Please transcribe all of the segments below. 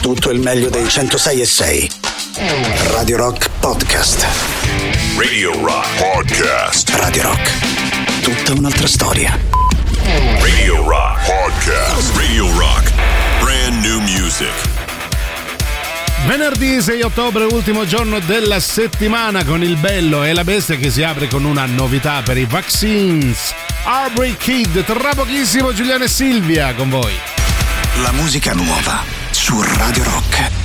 Tutto il meglio dei 106 e 6. Radio Rock Podcast. Radio Rock Podcast. Radio Rock. Tutta un'altra storia. Radio Rock Podcast. Radio Rock. Brand new music. Venerdì 6 ottobre, ultimo giorno della settimana con il bello e la bestia che si apre con una novità per i vaccines. Aubrey Kid, tra pochissimo Giuliano e Silvia con voi. La musica nuova su Radio Rock.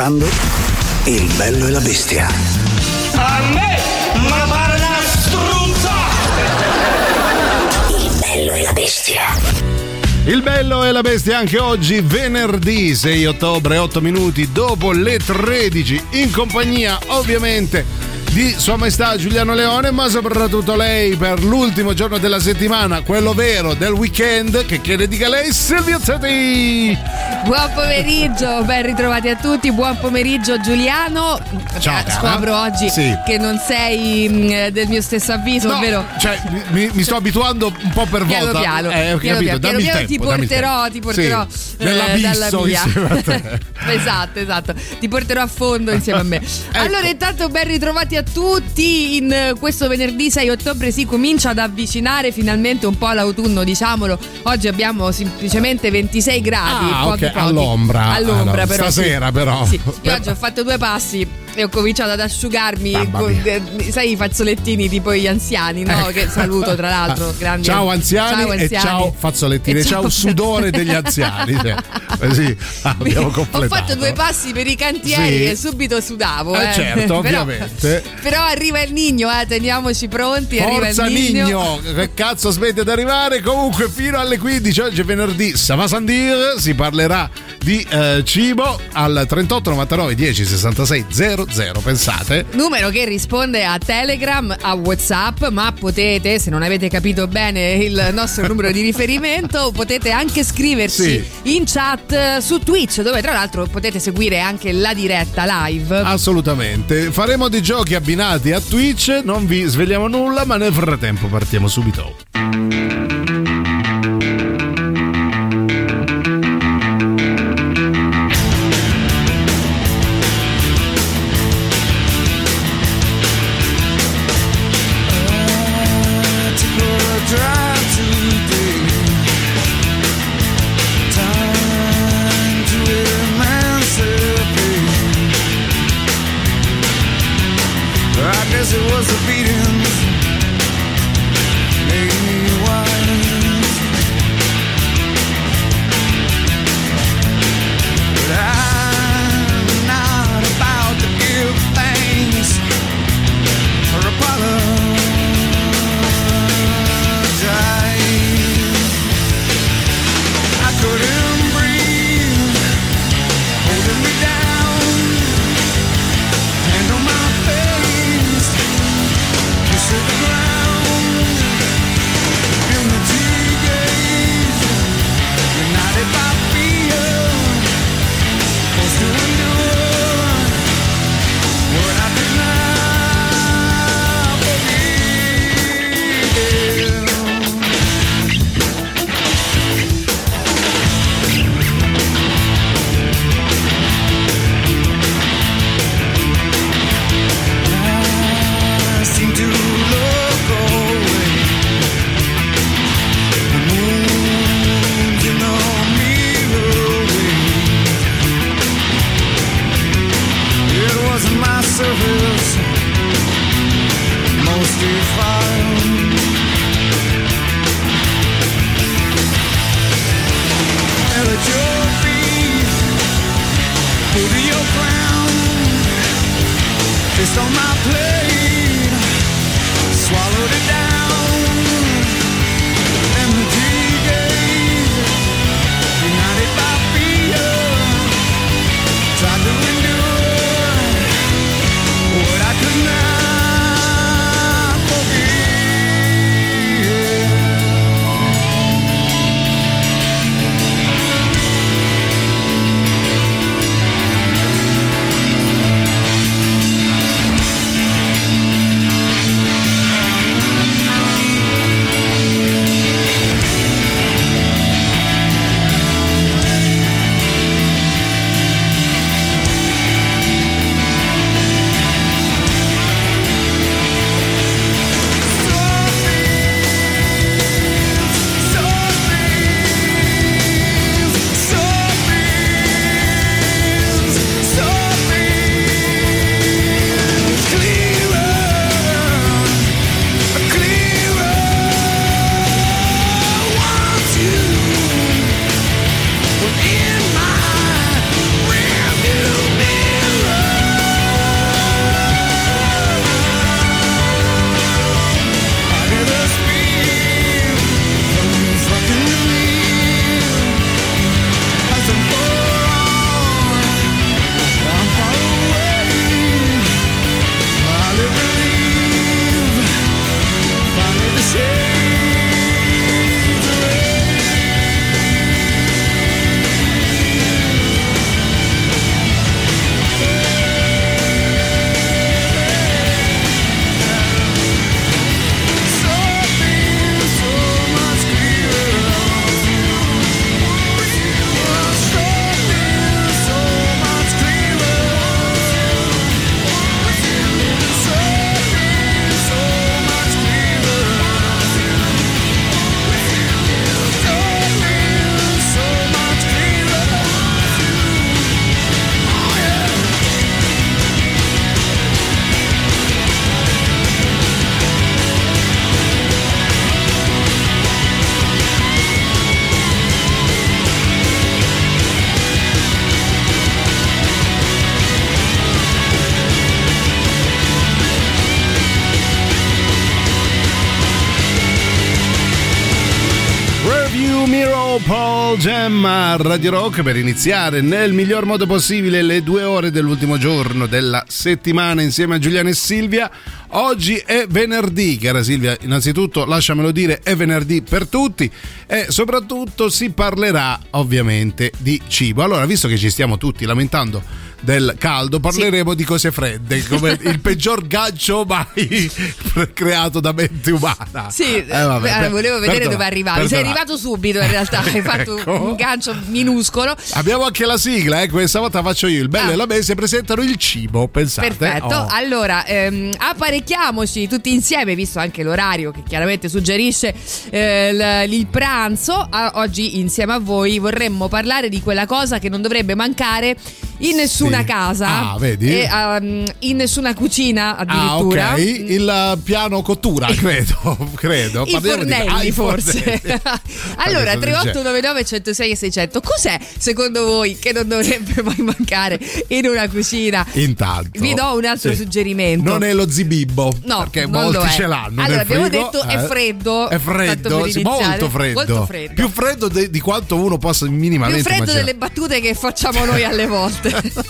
Ascoltando Il bello e la bestia. A me, ma pare una struzza! Il bello e la bestia. Il bello e la bestia anche oggi, venerdì 6 ottobre, 8 minuti dopo le 13, in compagnia ovviamente di Sua Maestà Giuliano Leone, ma soprattutto lei per l'ultimo giorno della settimana, quello vero del weekend, che chiede dica lei Silvia Zetti. Buon pomeriggio, ben ritrovati a tutti. Buon pomeriggio Giuliano. Ciao, Eh, cara. Scopro oggi Sì. che non sei mh, del mio stesso avviso, No, ovvero cioè, mi, mi sto abituando un po' per piano volta. piano, Eh, piano capito, piano, piano piano ti porterò, ti porterò Sì, eh, dalla mia. insieme a te. esatto, esatto. Ti porterò a fondo insieme a me. Ecco. Allora, intanto ben ritrovati a tutti. In eh, questo venerdì 6 ottobre si comincia ad avvicinare finalmente un po' l'autunno, diciamolo. Oggi abbiamo semplicemente 26 gradi, Ah, pochi, ok, pochi. all'ombra. All'ombra, Ah, no, però. sì. stasera, però. Sì, io oggi ho fatto due passi e ho cominciato ad asciugarmi con, eh, sai i fazzolettini tipo gli anziani no? Ecco. che saluto tra l'altro grandi Ciao anziani, Ciao e anziani. ciao fazzolettini, E e ciao sudore degli anziani. Cioè, così abbiamo ho completato. fatto due passi per i cantieri Sì. e subito sudavo Eh, eh. certo, Però- ovviamente. però arriva il nigno eh, teniamoci pronti Forza nigno, Nigno, che cazzo aspetta di arrivare? Comunque fino alle 15, oggi è venerdì, Sava Sandir, si parlerà di eh, cibo al 38 99 10 66 000, pensate. Numero che risponde a Telegram, a WhatsApp, ma potete, se non avete capito bene il nostro numero di riferimento, potete anche scriverci Sì. in chat eh, su Twitch, dove tra l'altro potete seguire anche la diretta live. Assolutamente. Faremo dei giochi abbinati a Twitch, non vi svegliamo nulla, ma nel frattempo partiamo subito. Radio Rock per iniziare nel miglior modo possibile le due ore dell'ultimo giorno della settimana insieme a Giuliano e Silvia. Oggi è venerdì, cara Silvia, innanzitutto lasciamelo dire, è venerdì per tutti e soprattutto si parlerà ovviamente di cibo. Allora, visto che ci stiamo tutti lamentando del caldo, parleremo di cose fredde, come il peggior gancio mai creato da mente umana. Sì, Eh, vabbè, eh, volevo vedere perdona, dove arrivavi. Sei arrivato subito in realtà, hai fatto Ecco. un gancio minuscolo. Abbiamo anche la sigla, eh, questa volta faccio io. Il bello Ah. e la mese presentano il cibo, pensate. Perfetto, Oh. allora ehm, apparecchiamoci tutti insieme, visto anche l'orario che chiaramente suggerisce eh, l- il pranzo. Ah, oggi insieme a voi vorremmo parlare di quella cosa che non dovrebbe mancare in nessuna casa Ah, vedi? e ehm, in nessuna cucina Ah, addirittura. ok. Il piano cottura, credo. credo. I Parliamo di- fornelli Ah, i forse allora Qualcosa del genere. 3899 106 e 600 cos'è secondo voi che non dovrebbe mai mancare in una cucina Intanto. vi do un altro Sì. suggerimento Non è lo zibibbo. No, perché molti è. ce l'hanno. Allora, abbiamo frigo, detto è eh. freddo, È freddo, sì, molto freddo. Molto freddo. Più freddo de- di quanto uno possa minimamente più freddo immaginare. delle battute che facciamo noi alle volte.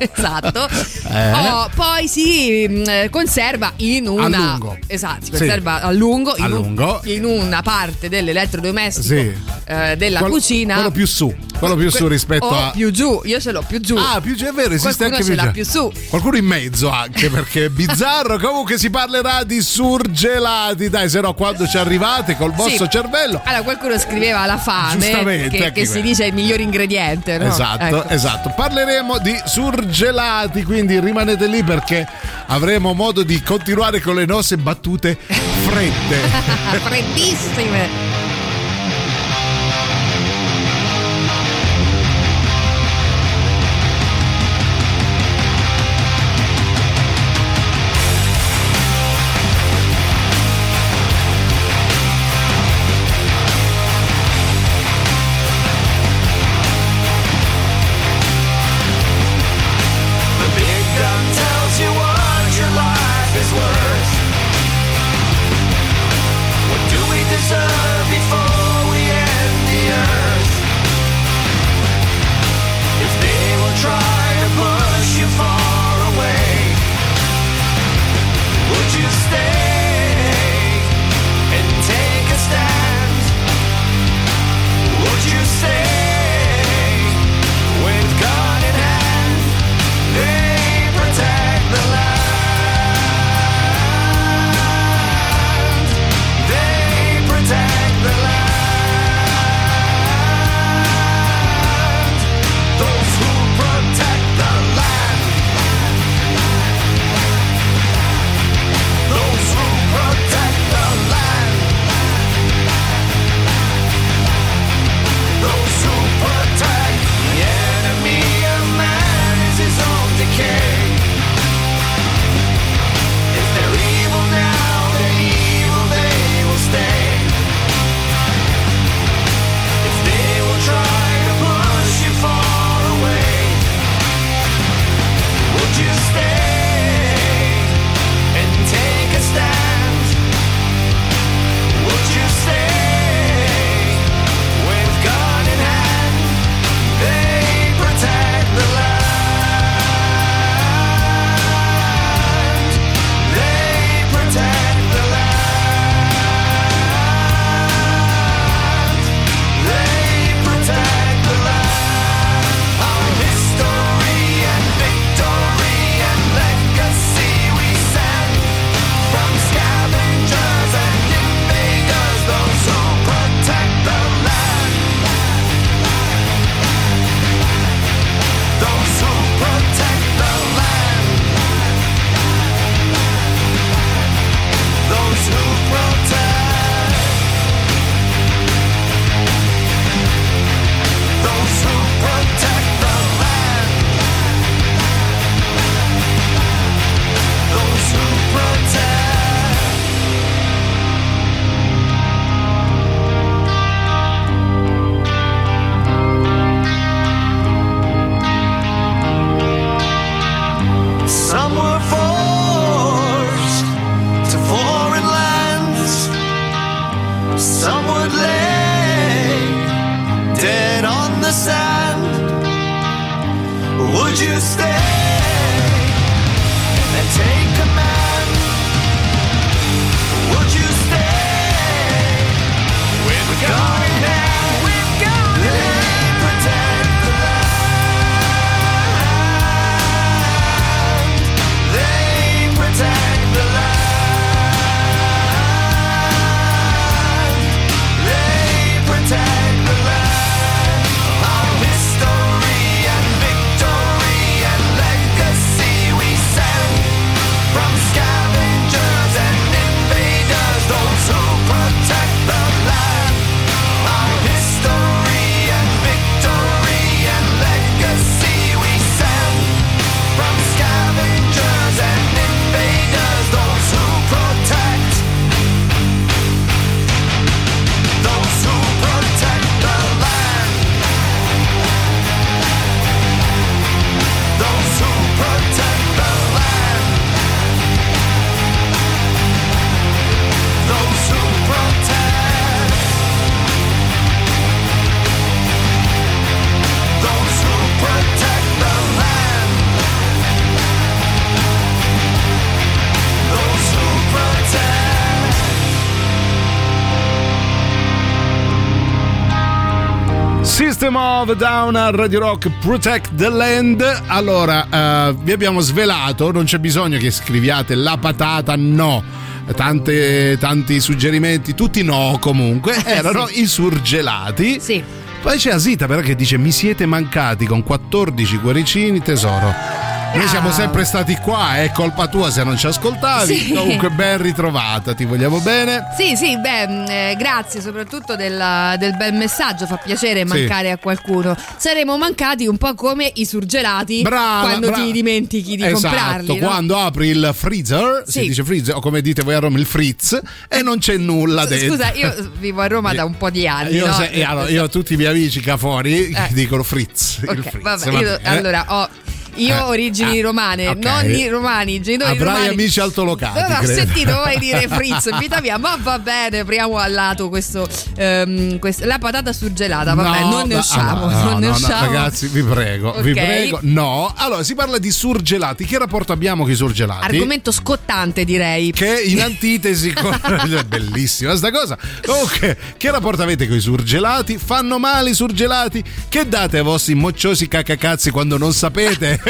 esatto. Eh? Oh, poi si mm, eh, conserva in una. Esatto, si Sì. conserva a lungo, in, A un- lungo. in una parte dell'elettrodomestico Sì. eh, della Quello- cucina. Quello più su. Quello più su Que- rispetto o a. più giù, io ce l'ho più giù. Ah, più giù è vero, esiste Qualcuno anche ce più l'ha giù. più su. Qualcuno in mezzo anche perché è bizzarro. Comunque si parlerà di surgelati. Dai, se no, quando ci arrivate col vostro Sì. cervello. Allora, qualcuno scriveva la fame, Giustamente, che, che si dice il miglior ingrediente. no? Esatto, Ecco. esatto. Parleremo di surgelati, quindi rimanete lì perché avremo modo di continuare con le nostre battute fredde. Freddissime. would you stay? Of Down a Radio Rock Protect the Land. Allora, eh, vi abbiamo svelato, non c'è bisogno che scriviate la patata, no. Tante, tanti suggerimenti, tutti no comunque, erano i surgelati. Sì. Poi c'è Asita però che dice mi siete mancati con 14 cuoricini tesoro. Noi siamo sempre stati qua, è colpa tua se non ci ascoltavi. Sì. Comunque ben ritrovata, ti vogliamo bene. Sì, sì, beh, mh, eh, grazie soprattutto del, del bel messaggio, fa piacere mancare a qualcuno. Saremo mancati un po' come i surgelati Brava, quando brava. ti dimentichi di esatto, comprarli. no? quando apri il freezer, si Sì. dice freezer o come dite voi a Roma il fritz e non c'è nulla dentro. Scusa, io vivo a Roma da un po' di anni. Io, no? se- allora, io ho tutti i miei amici qua fuori Eh. dicono fritz. il Ok, fritz, vabbè, vabbè, io- eh. allora ho. Io Eh, ho origini ah, romane, ok. nonni romani, genitori Avrai romani. amici altolocati, No, no, ho sentito vuoi dire Fritz, vita mia, ma va bene, apriamo al lato questo, ehm, quest- la patata surgelata, vabbè, non ne no, usciamo, ah, no, non ne no, no, usciamo. ragazzi, vi prego, vi Ok. prego. No, allora si parla di surgelati. Che rapporto abbiamo con i surgelati? Argomento scottante, direi. che in antitesi con... è bellissima sta cosa comunque che rapporto avete con i surgelati fanno male i surgelati che date ai vostri mocciosi cacacazzi quando non sapete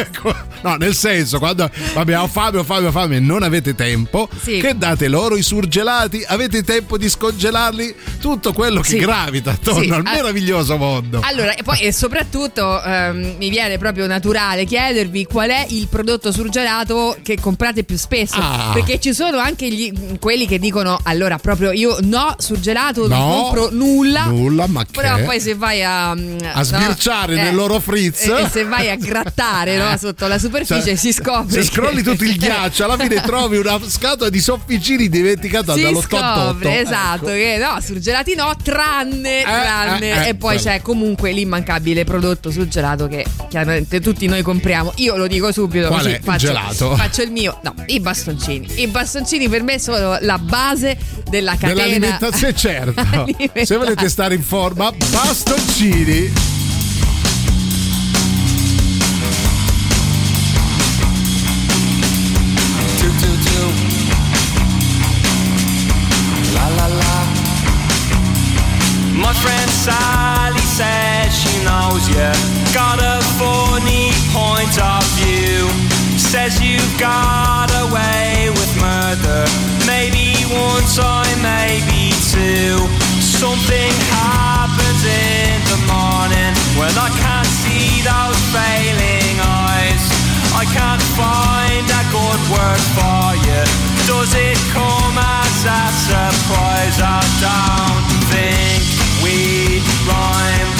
no nel senso quando vabbè ho fame ho fame ho fame e non avete tempo Sì. che date loro i surgelati avete tempo di scongelarli tutto quello che Sì. gravita attorno Sì. al Ah. meraviglioso mondo Allora, e poi e soprattutto ehm, mi viene proprio naturale chiedervi qual è il prodotto surgelato che comprate più spesso. Ah. Perché ci sono anche gli- quelli che dicono: allora, proprio io no, surgelato, non No, compro nulla. nulla, ma che? Però poi se vai a. A sbirciare nel loro frizz. E, e se vai a grattare no, sotto la superficie Cioè, si scopre. Se scrolli tutto il ghiaccio, alla fine trovi una scatola di sofficini dimenticata si dall'88. scopre esatto Ecco. che no surgelati no tranne, tranne. eh, eh, e poi quello. c'è comunque l'immancabile prodotto surgelato che chiaramente tutti noi compriamo io lo dico subito Qual così faccio, gelato? faccio il mio no i bastoncini i bastoncini per me sono la base della catena Dell'alimentazione, certo. Se volete stare in forma, bastoncini. does it come as a surprise? I don't think we rhyme.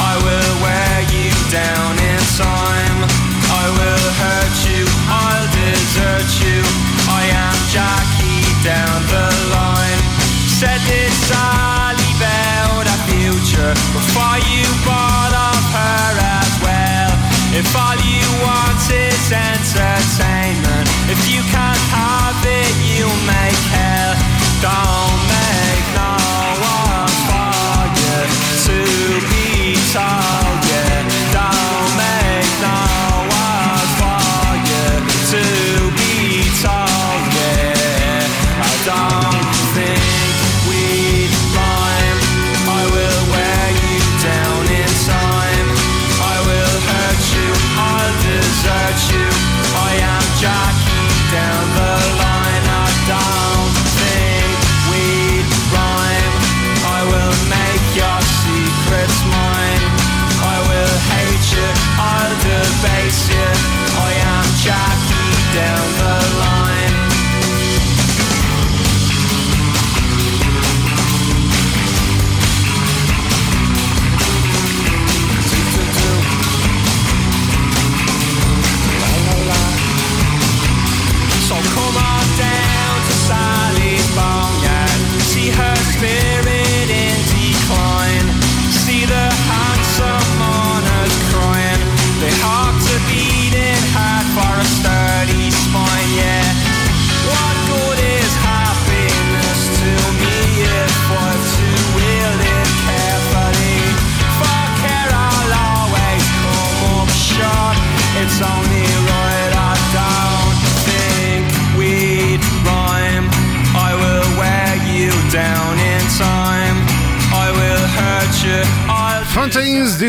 I will wear you down in time. I will hurt you, I'll desert you. I am Jackie down the line. Said this Sally about a future before you bought up her as well. If all you want is entertainment, if you can't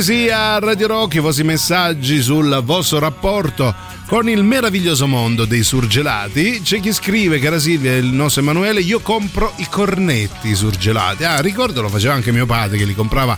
sia Radio Rock, i vostri messaggi sul vostro rapporto con il meraviglioso mondo dei surgelati. C'è chi scrive, cara Silvia, il nostro Emanuele, io compro i cornetti surgelati. Ah, ricordo lo faceva anche mio padre che li comprava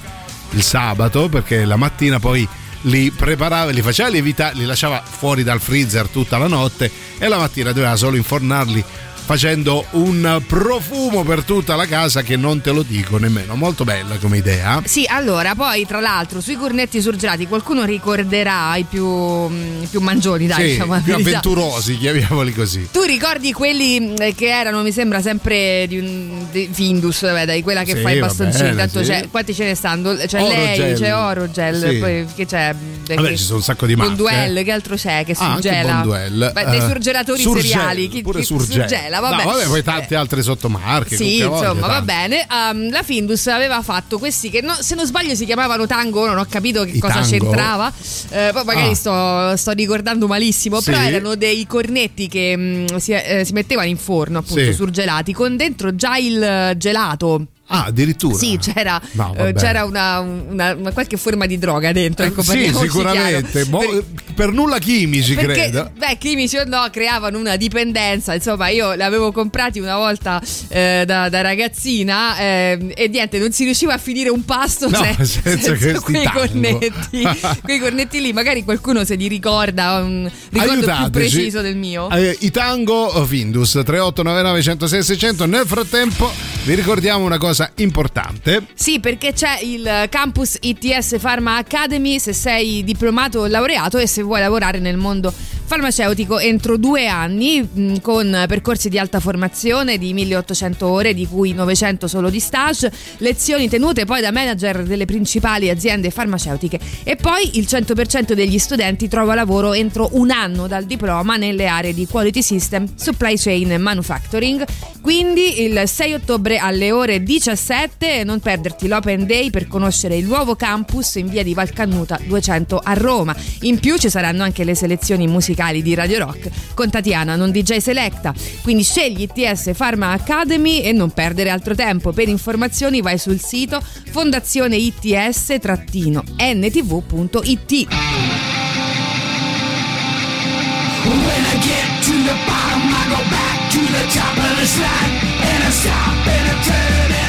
il sabato perché la mattina poi li preparava, li faceva lievitare, li lasciava fuori dal freezer tutta la notte e la mattina doveva solo infornarli facendo un profumo per tutta la casa che non te lo dico nemmeno. Molto bella come idea. Sì, allora, poi tra l'altro sui cornetti surgelati qualcuno ricorderà i più, i più mangioni, dai, sì, diciamo più verità. avventurosi, chiamiamoli così. Tu ricordi quelli eh, che erano, mi sembra, sempre di, un, di Findus, vabbè, dai, quella che Sì, fa i bastoncini. tanto sì. c'è, quanti ce ne stanno? C'è Orogel. lei, c'è Orogel, Sì. poi che c'è? Vabbè, ci sono un sacco di marche. Bonduel, che altro c'è? Che Ah, surgela? Bonduel. Beh, dei Eh, surgelatori Surgel, seriali. Chi, pure chi surgela. surgela, vabbè. No, vabbè, poi tante altre sottomarche. Sì, comunque, voglio, insomma, va bene. Um, la Findus aveva fatto questi che no- se non sbaglio si chiamavano tango, non ho capito che I cosa tango? c'entrava. Eh, poi magari Ah. sto, sto ricordando malissimo, Sì. però erano dei cornetti che mm, si, eh, si mettevano in forno, appunto, Sì. surgelati, con dentro già il eh, gelato. Ah, addirittura. Sì, c'era, No, eh, c'era una, una- una qualche forma di droga dentro. Eh, ecco, sì, sicuramente. Mo- Per- per nulla chimici, perché, credo. beh, chimici o no, creavano una dipendenza. Insomma, io li avevo comprati una volta eh, da, da ragazzina eh, e niente, non si riusciva a finire un pasto No, se- senza questi quei tango. cornetti. quei cornetti lì, magari qualcuno se li ricorda, un ricordo più Aiutateci. preciso del mio. Eh, I tango Findus 3899 106 600. Nel frattempo vi ricordiamo una cosa importante. Sì, perché c'è il campus ITS Pharma Academy se sei diplomato o laureato e se vuoi lavorare nel mondo farmaceutico entro due anni mh, con percorsi di alta formazione di 1800 ore, di cui 900 solo di stage, lezioni tenute poi da manager delle principali aziende farmaceutiche e poi il 100% degli studenti trova lavoro entro un anno dal diploma nelle aree di quality system, supply chain e manufacturing. Quindi il 6 ottobre alle ore 17 non perderti l'Open Day per conoscere il nuovo campus in via di Valcannuta 200 a Roma. In più ci saranno anche le selezioni musicali di Radio Rock con Tatiana, non DJ Selecta. Quindi scegli ITS Pharma Academy e non perdere altro tempo. Per informazioni vai sul sito fondazione its-ntv.it. When I get to the bottom, I go back to the top of the slide. And I stop and I turn and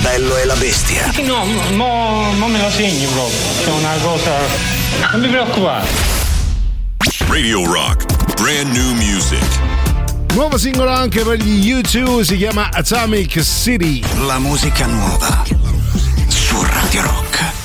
bello e la bestia. No, mo, mo me lo segni proprio. È una cosa. Non mi preoccupare. Radio Rock. Brand new music. Nuovo singolo anche per gli U2, si chiama Atomic City. La musica nuova su Radio Rock.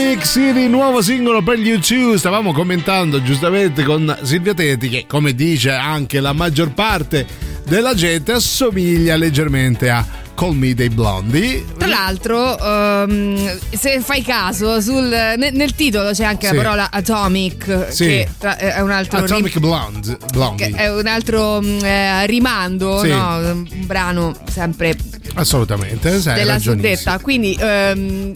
Atomic City, nuovo singolo per gli U2. Stavamo commentando giustamente con Silvia Tetti che, come dice anche la maggior parte della gente, assomiglia leggermente a Call Me dei Blondi. Tra l'altro, ehm, se fai caso, sul- nel, nel titolo c'è anche Sì. la parola atomic, Sì. che tra- è un altro rim- Atomic Blonde, Blondie. che è un altro mm, eh, rimando, Sì. no? un brano sempre Assolutamente, della suddetta. Quindi ehm,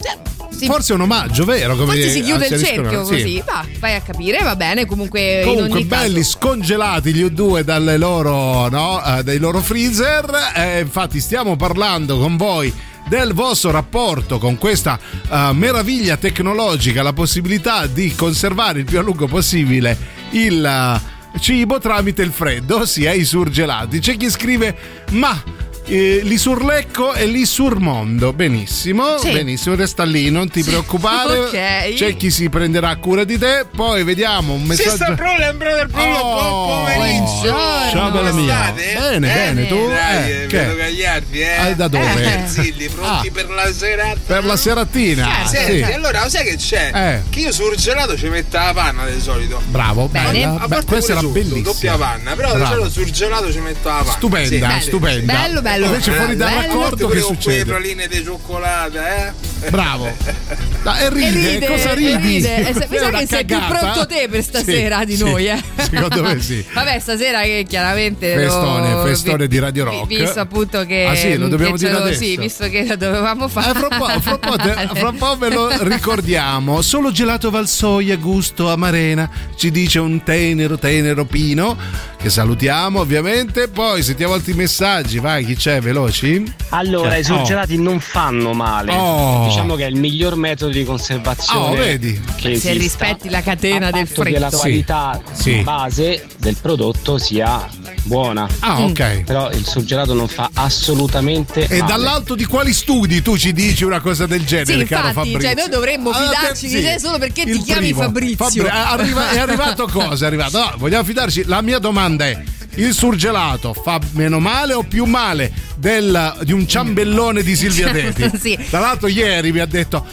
si, Forse è un omaggio, vero? Come forse si chiude il cerchio sì. così. Va, vai a capire, va bene. Comunque, Comunque belli caso, scongelati gli U2 dalle loro, no, eh, dai loro freezer. Eh, infatti stiamo parlando con voi del vostro rapporto con questa eh, meraviglia tecnologica, la possibilità di conservare il più a lungo possibile il eh, cibo tramite il freddo, ossia i surgelati. C'è chi scrive: Ma eh, l'Isurlecco e l'Isurmondo. Benissimo, Sì. benissimo, resta lì, non ti preoccupare. Ok. C'è chi si prenderà cura di te. Poi vediamo un messaggio. Sister Problem, brother Problem, Oh, buon pomeriggio. buongiorno. Ciao bella mia. state? Bene, bene, tu? Dai, Eh, eh, che? vedo Gagliardi, eh. Ah, da dove? Eh, Zilli, pronti Ah. per la serata? Per la seratina. Senti, sì. allora sai che c'è? Eh. Che io sul gelato ci metto la panna di solito. Bravo, Bene. bella. A Beh, parte questa era sotto, bellissima. doppia panna, però Bravo. sul gelato ci metto la panna. Stupenda, Sì, sì, stupenda. Bello, bello. Invece fuori dal Bello. raccordo che succede? praline di cioccolata, eh? Bravo. Da- E ride, E ride, cosa e ridi? ride. E se- mi sa che sei più pronto te per stasera Sì, di sì. noi, eh. Secondo me sì. Vabbè, stasera che chiaramente. Festone, festone di Radio Rock. Visto appunto che. Ah, sì, lo dobbiamo dire adesso. Sì, visto che lo dovevamo fare. Eh, fra, un po', fra un po' te- fra un po' ve lo ricordiamo. Solo gelato Valsoia, gusto amarena. Ci dice un tenero, tenero Pino. Che salutiamo ovviamente. Poi sentiamo altri messaggi. Vai, chi c'è? Veloci? Allora, Eh, i surgelati non fanno male. Oh. Diciamo che è il miglior metodo di conservazione Oh, vedi? che Se esista. rispetti la catena del patto che la qualità Sì. base del prodotto sia buona. Ah, ok. Però il surgelato non fa assolutamente E male. dall'alto di quali studi tu ci dici una cosa del genere, Sì, caro infatti, Fabrizio? cioè, noi dovremmo Ah, fidarci te- di te solo perché ti il chiami primo. Fabrizio. Fabri- arriva- è arrivato cosa? È arrivato? No, vogliamo fidarci? La mia domanda è: il surgelato fa meno male o più male del- di un ciambellone di Silvia Teti? Sì. Tra l'altro, ieri mi ha detto: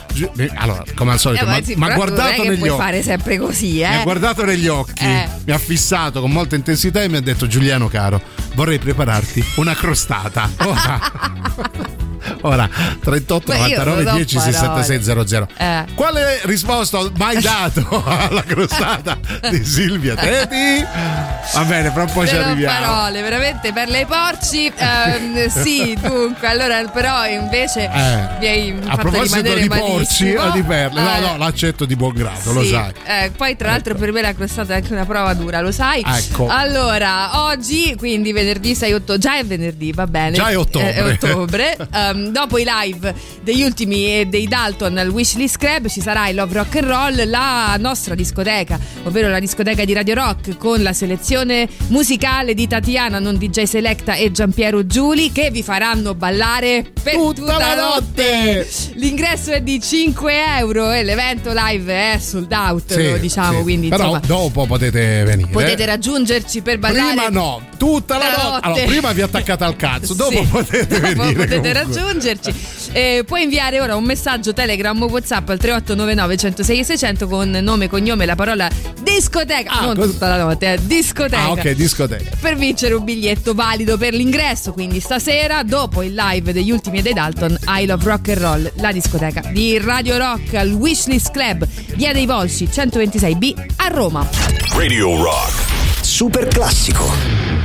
allora, come al solito, Eh, ma ma sì, non guardato negli occhi. fare sempre così, Mi ha eh. guardato negli occhi, Eh. mi ha fissato con molta intensità e mi ha detto: Giuliano, caro, vorrei prepararti una crostata. Ora, ora 38 Beh, io 99 non so 10 66 00. Eh. Quale risposta ho mai dato alla crostata di Silvia Teti? Va bene, fra un po' ci arriviamo. parole, veramente per lei porci. ehm, sì, dunque, allora, però invece Eh, mi hai a fatto proposito di porci malissimo. o di perle, no, Eh, no, l'accetto di buon grado, lo sì, sai. eh, poi tra l'altro per me la crostata è anche una prova dura, lo sai? Ecco. Allora, oggi, quindi venerdì 6 ottobre, già è venerdì, va bene. Già è ottobre. Eh, è ottobre. Ehm, dopo i live degli ultimi e dei Dalton al Wishlist Club ci sarà il Love Rock and Roll, la nostra discoteca, ovvero la discoteca di Radio Rock con la selezione musicale di Tatiana, non DJ Selecta e Giampiero Giuli che vi faranno ballare per Tutta tutta, la notte. notte. L'ingresso è di 5 euro e l'evento live è sold out, Sì, diciamo, sì. quindi Però insomma dopo potete venire. potete raggiungerci per ballare. Prima no, tutta la la notte. notte. Allora, prima vi attaccate al cazzo, dopo Sì. potete Dopo venire. potete comunque. Raggiungerci. Eh, puoi inviare ora un messaggio Telegram o WhatsApp al 3899 106 600 con nome, cognome, la parola discoteca. Ah, non cos- tutta la notte, eh, discoteca. Ah, ok, discoteca. Per vincere un biglietto valido per l'ingresso. Quindi stasera, dopo il live degli ultimi e dei Dalton, I Love Rock and Roll, la discoteca di Radio Rock al Wishlist Club, via dei Volsci 126B a Roma. Radio Rock. Super classico.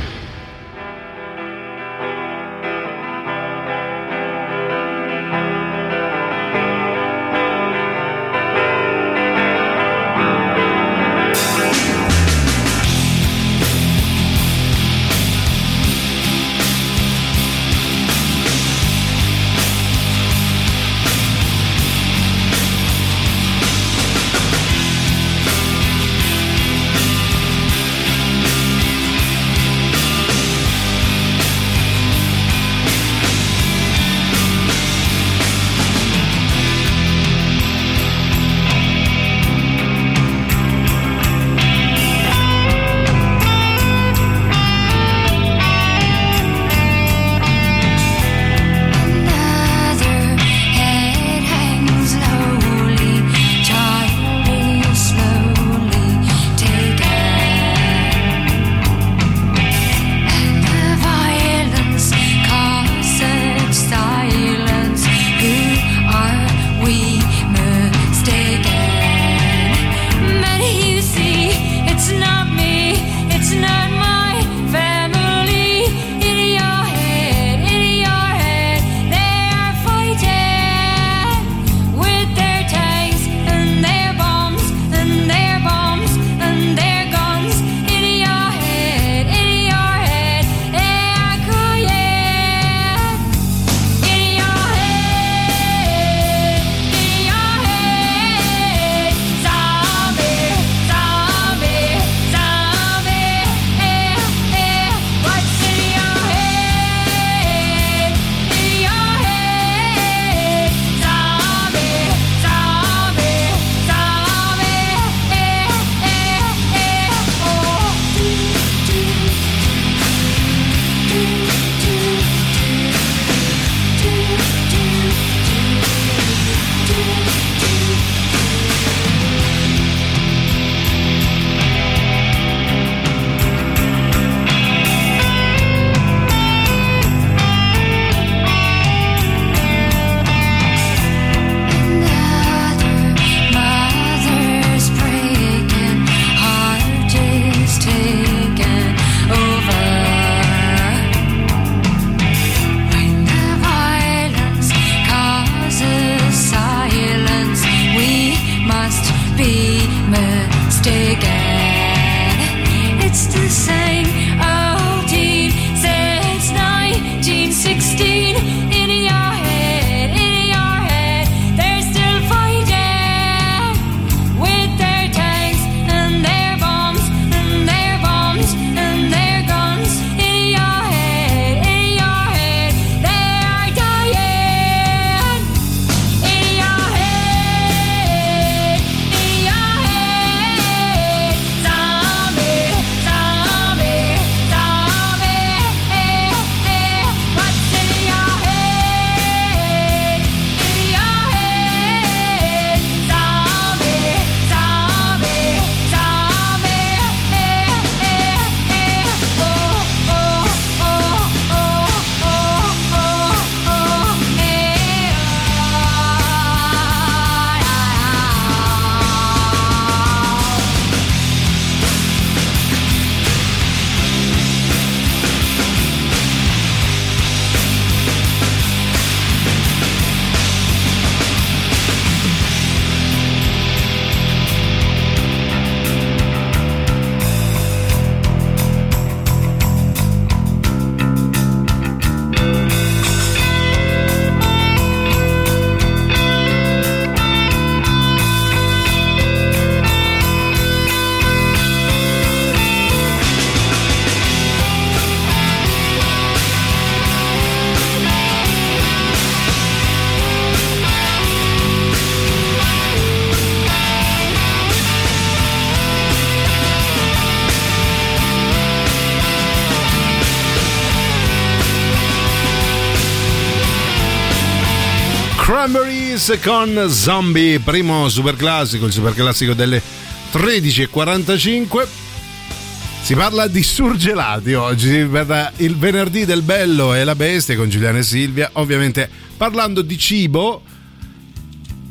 Con Zombie, primo super classico, il super classico delle 13.45. Si parla di surgelati oggi, per il venerdì del bello e la bestia con Giuliano e Silvia, ovviamente parlando di cibo.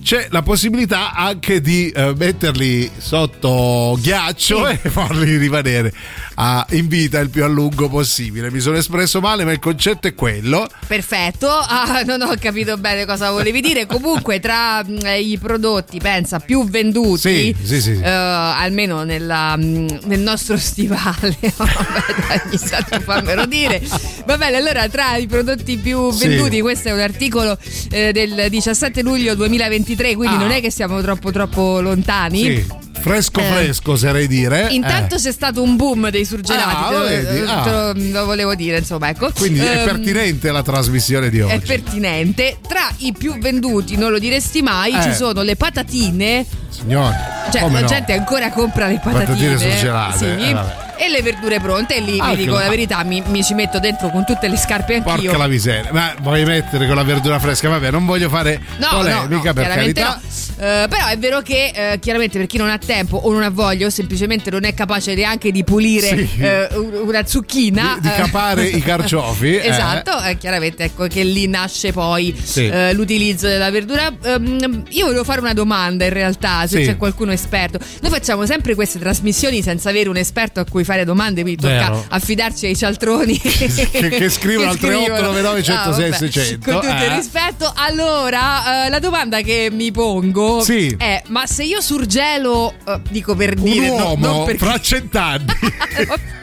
C'è la possibilità anche di eh, metterli sotto ghiaccio e farli rimanere a- in vita il più a lungo possibile. Mi sono espresso male, ma il concetto è quello. Perfetto, ah, non ho capito bene cosa volevi dire. Comunque, tra mm, i prodotti, pensa, più venduti, Sì, sì, sì, eh, almeno nella, mm, nel nostro stivale, vabbè, dai, fammelo dire. Va bene, allora, tra i prodotti più venduti, questo è un articolo eh, del 17 luglio 2023, quindi Ah. non è che siamo troppo, troppo lontani. Sì, fresco Eh. fresco oserei dire. Intanto Eh. c'è stato un boom dei surgelati, Ah, lo, vedi? Ah. lo- lo volevo dire, insomma, ecco. Quindi è Ehm, pertinente la trasmissione di oggi. è pertinente. Tra i più venduti, non lo diresti mai, Eh. ci sono le patatine. Signore, Cioè, come la no? gente ancora compra le patatine. Patatine surgelate, Sì. eh, vabbè. e le verdure pronte. E lì Ah, vi dico la- la verità, mi, mi ci metto dentro con tutte le scarpe anch'io. Porca la miseria, ma vuoi mettere con la verdura fresca? Vabbè, non voglio fare No, polemica no, no, per carità. no. Eh, però è vero che eh, chiaramente per chi non ha tempo o non ha voglia o semplicemente non è capace neanche di pulire Sì. eh, un- una zucchina Di- di eh, capare i carciofi, eh. esatto eh, chiaramente ecco che lì nasce poi Sì. eh, l'utilizzo della verdura Ehm, io volevo fare una domanda in realtà se Sì. c'è qualcuno esperto noi facciamo sempre queste trasmissioni senza avere un esperto a cui fare domande quindi tocca Vero. affidarci ai cialtroni che, che scrivono al 3899 106 Ah, vabbè. 600, con tutto il eh. rispetto allora eh, la domanda che mi pongo Sì. è ma se io surgelo eh, dico per Un dire no- uomo non perché fra cent'anni.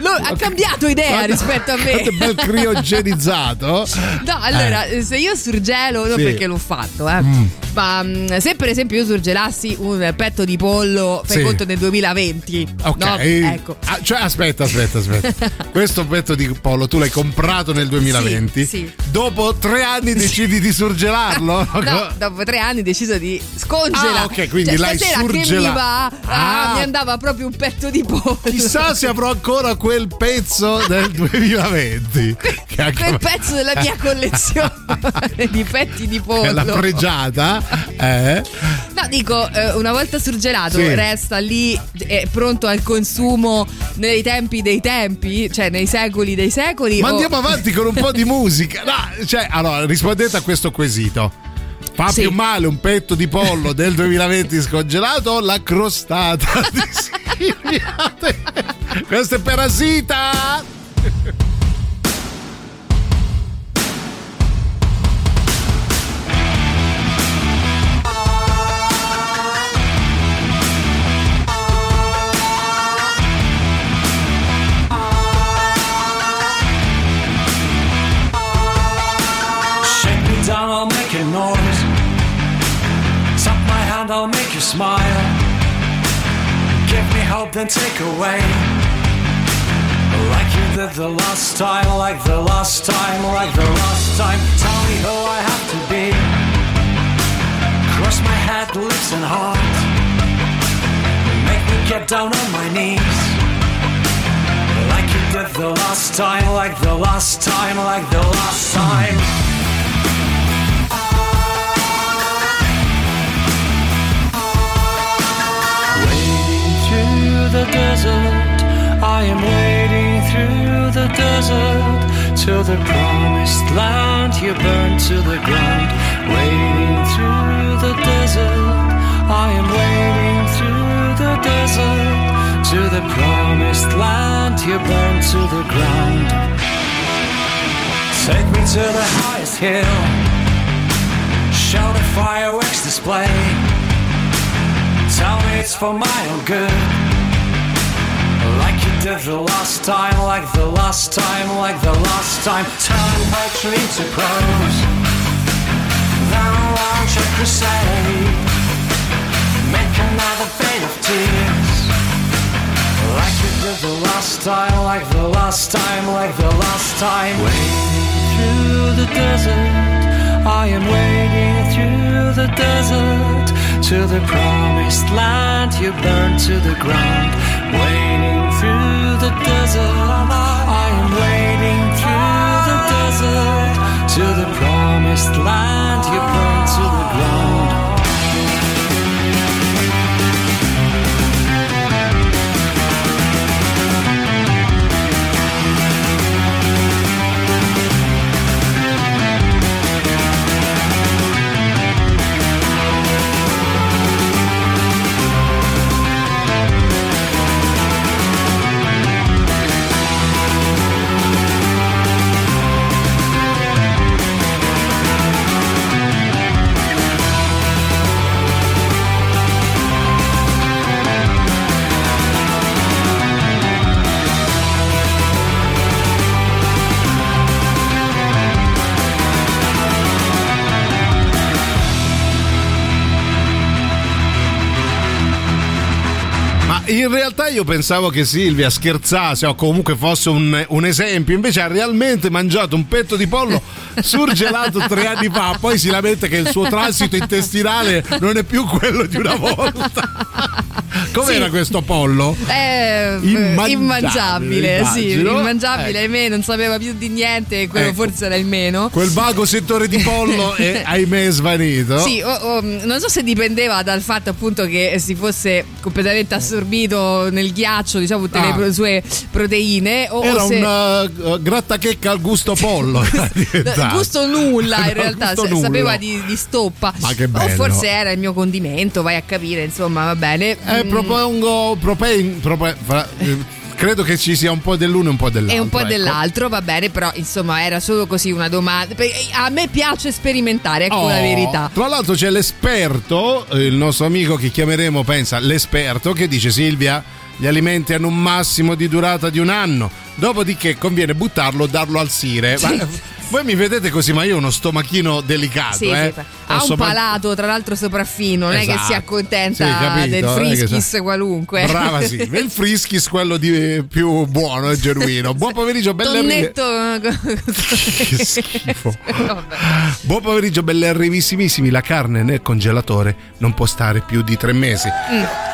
No, ha cambiato idea rispetto a me guarda, bel criogenizzato. No, allora, Eh. se io surgelo, non Sì. perché l'ho fatto, eh. Ma mm, se per esempio io surgelassi un petto di pollo, fai Sì. conto nel 2020. Ok, no? Ecco. Ah, cioè, aspetta, aspetta, aspetta. Questo petto di pollo tu l'hai comprato nel 2020. Sì, sì. Dopo tre anni decidi di surgelarlo? No, dopo tre anni ho deciso di scongelare. Ah, ok, quindi Cioè, l'hai surgelato. ah, Ah. mi andava proprio un petto di pollo. Chissà se avrò ancora quel pezzo del 2020. Che anche- Quel pezzo della mia collezione di petti di pollo. La pregiata, eh? No, dico, eh, una volta surgelato Sì. resta lì pronto al consumo nei tempi dei tempi, cioè nei secoli dei secoli. Ma o- andiamo avanti con un po' di musica. No, cioè, allora, rispondete a questo quesito. Fa Sì. più male un petto di pollo del 2020 scongelato o la crostata di Silvia? Questo è Parasita! I'll make you smile. Give me hope, then take away. Like you did the last time, like the last time, like the last time. Tell me who I have to be. Cross my head, lips, and heart. Make me get down on my knees. Like you did the last time, like the last time, like the last time. The desert, I am wading through the desert to the promised land. You burn to the ground. Wading through the desert, I am wading through the desert to the promised land. You burn to the ground. Take me to the highest hill. Show the fireworks display. Tell me it's for my own good. Like you did the last time, like the last time, like the last time. Turn poetry to prose. Then launch a crusade. Make another fade of tears. Like you did the last time, like the last time, like the last time. Wading through the desert, I am wading through the desert to the promised land. You burn to the ground. Wading in realtà io pensavo che Silvia scherzasse o comunque fosse un, un esempio, invece ha realmente mangiato un petto di pollo surgelato tre anni fa, poi si lamenta che il suo transito intestinale non è più quello di una volta. Com'era Sì. questo pollo? Eh, Immangiabile, immangiabile, sì, immangiabile, Ecco. ahimè, non sapeva più di niente, quello Ecco. forse era il meno. Quel vago settore di pollo è ahimè svanito. Sì, o- o, non so se dipendeva dal fatto appunto che si fosse completamente assorbito nel ghiaccio, diciamo, tutte le Ah. pro- sue proteine. O, Era o se, un uh, grattachecca al gusto pollo. gusto nulla in realtà, se- nullo. sapeva di, di stoppa. Ma che O bello. forse era il mio condimento, vai a capire, insomma, va bene. Eh, Mm, propongo, propen- prope- fra- eh, credo che ci sia un po' dell'uno e un po' dell'altro. E un po' ecco. dell'altro, va bene, però insomma era solo così una domanda. Perché A me piace sperimentare, ecco Oh, la verità. Tra l'altro c'è l'esperto, eh, il nostro amico che chiameremo, pensa, l'esperto, che dice Silvia, gli alimenti hanno un massimo di durata di un anno, dopodiché conviene buttarlo o darlo al sire. Sì. Ma- voi mi vedete così, ma io ho uno stomachino delicato. Sì, eh. sì, ha un palato, tra l'altro sopraffino, non è che Esatto. si accontenta Sì, capito, del che friskis sa- qualunque. Brava sì, il friskis quello di più buono e genuino. Buon pomeriggio, belle Tonnetto. Che schifo. Buon pomeriggio, belle arrivissimissimi. La carne nel congelatore non può stare più di tre mesi.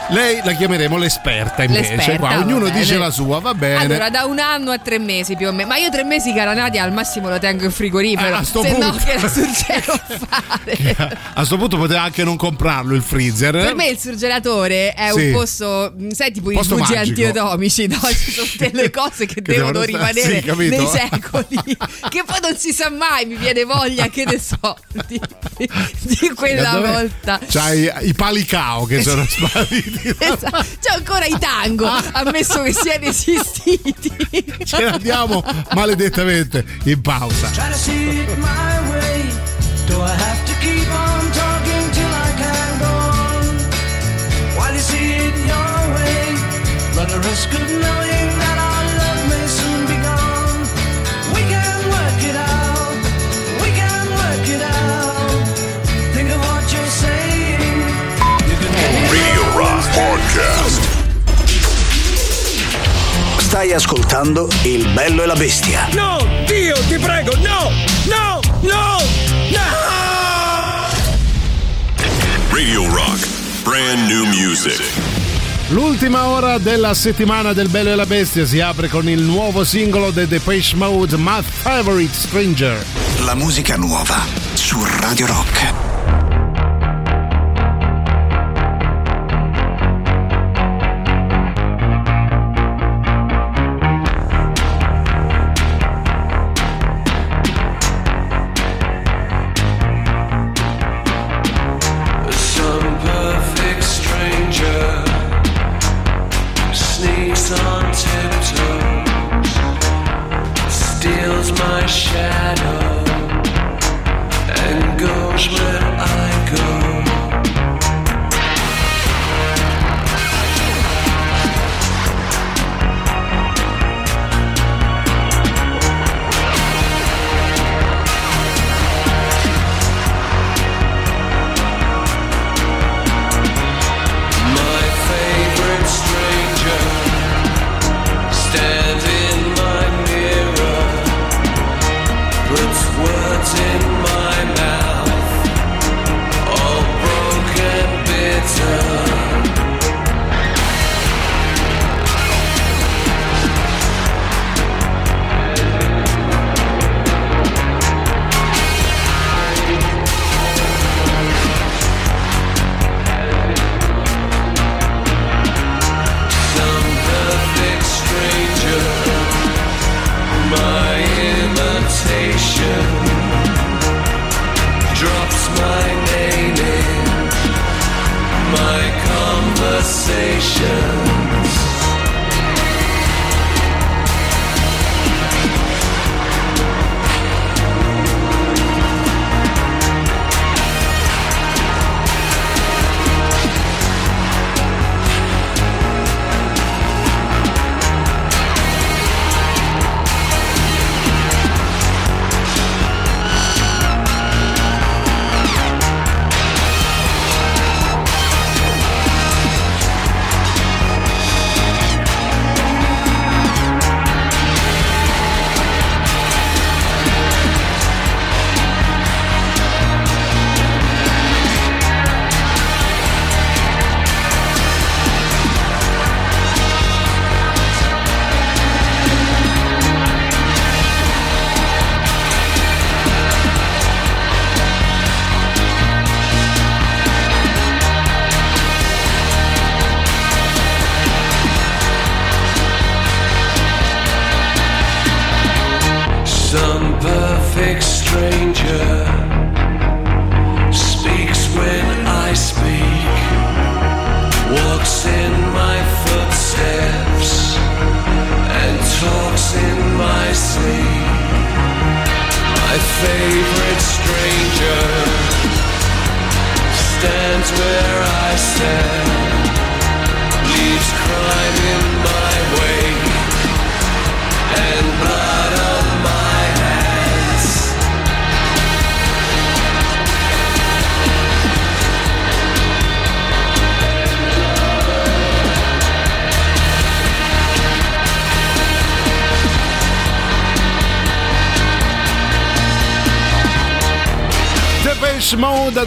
Lei la chiameremo l'esperta invece. Mm. L'esperta, qua. Ognuno bene. dice la sua, va bene. Allora, da un anno a tre mesi più o meno. Ma io tre mesi, cara Nadia, al massimo lo tengo in frigorifero. Ah, a sto se no, punto. che la surgelo fare. A sto punto poteva anche non comprarlo il freezer. Per me il surgelatore è Sì. un posto, mh, sai, tipo i Posto rifugi magico. antiotomici, no? Ci sono delle cose che, devono, devono rimanere sì, nei secoli. che poi non si sa mai, mi viene voglia, che ne so, di, di quella Dov'è? volta. C'hai i pali cao che sono spariti. Esatto. C'è ancora i tango, ammesso che siano esistiti. Ce ne andiamo maledettamente in pausa. Try to see it my way. Do I have to keep on talking till I can go on? While you see it your way, run the risk of knowing that our love may soon be gone. We can work it out. We can work it out. Think of what you're saying. You Radio Rock Podcast. Stai ascoltando Il bello e la bestia. No, Dio, ti prego, no, no, no, no! Radio Rock. Brand new music. L'ultima ora della settimana del Bello e la Bestia si apre con il nuovo singolo The Depeche Mode My Favorite Stranger. La musica nuova su Radio Rock.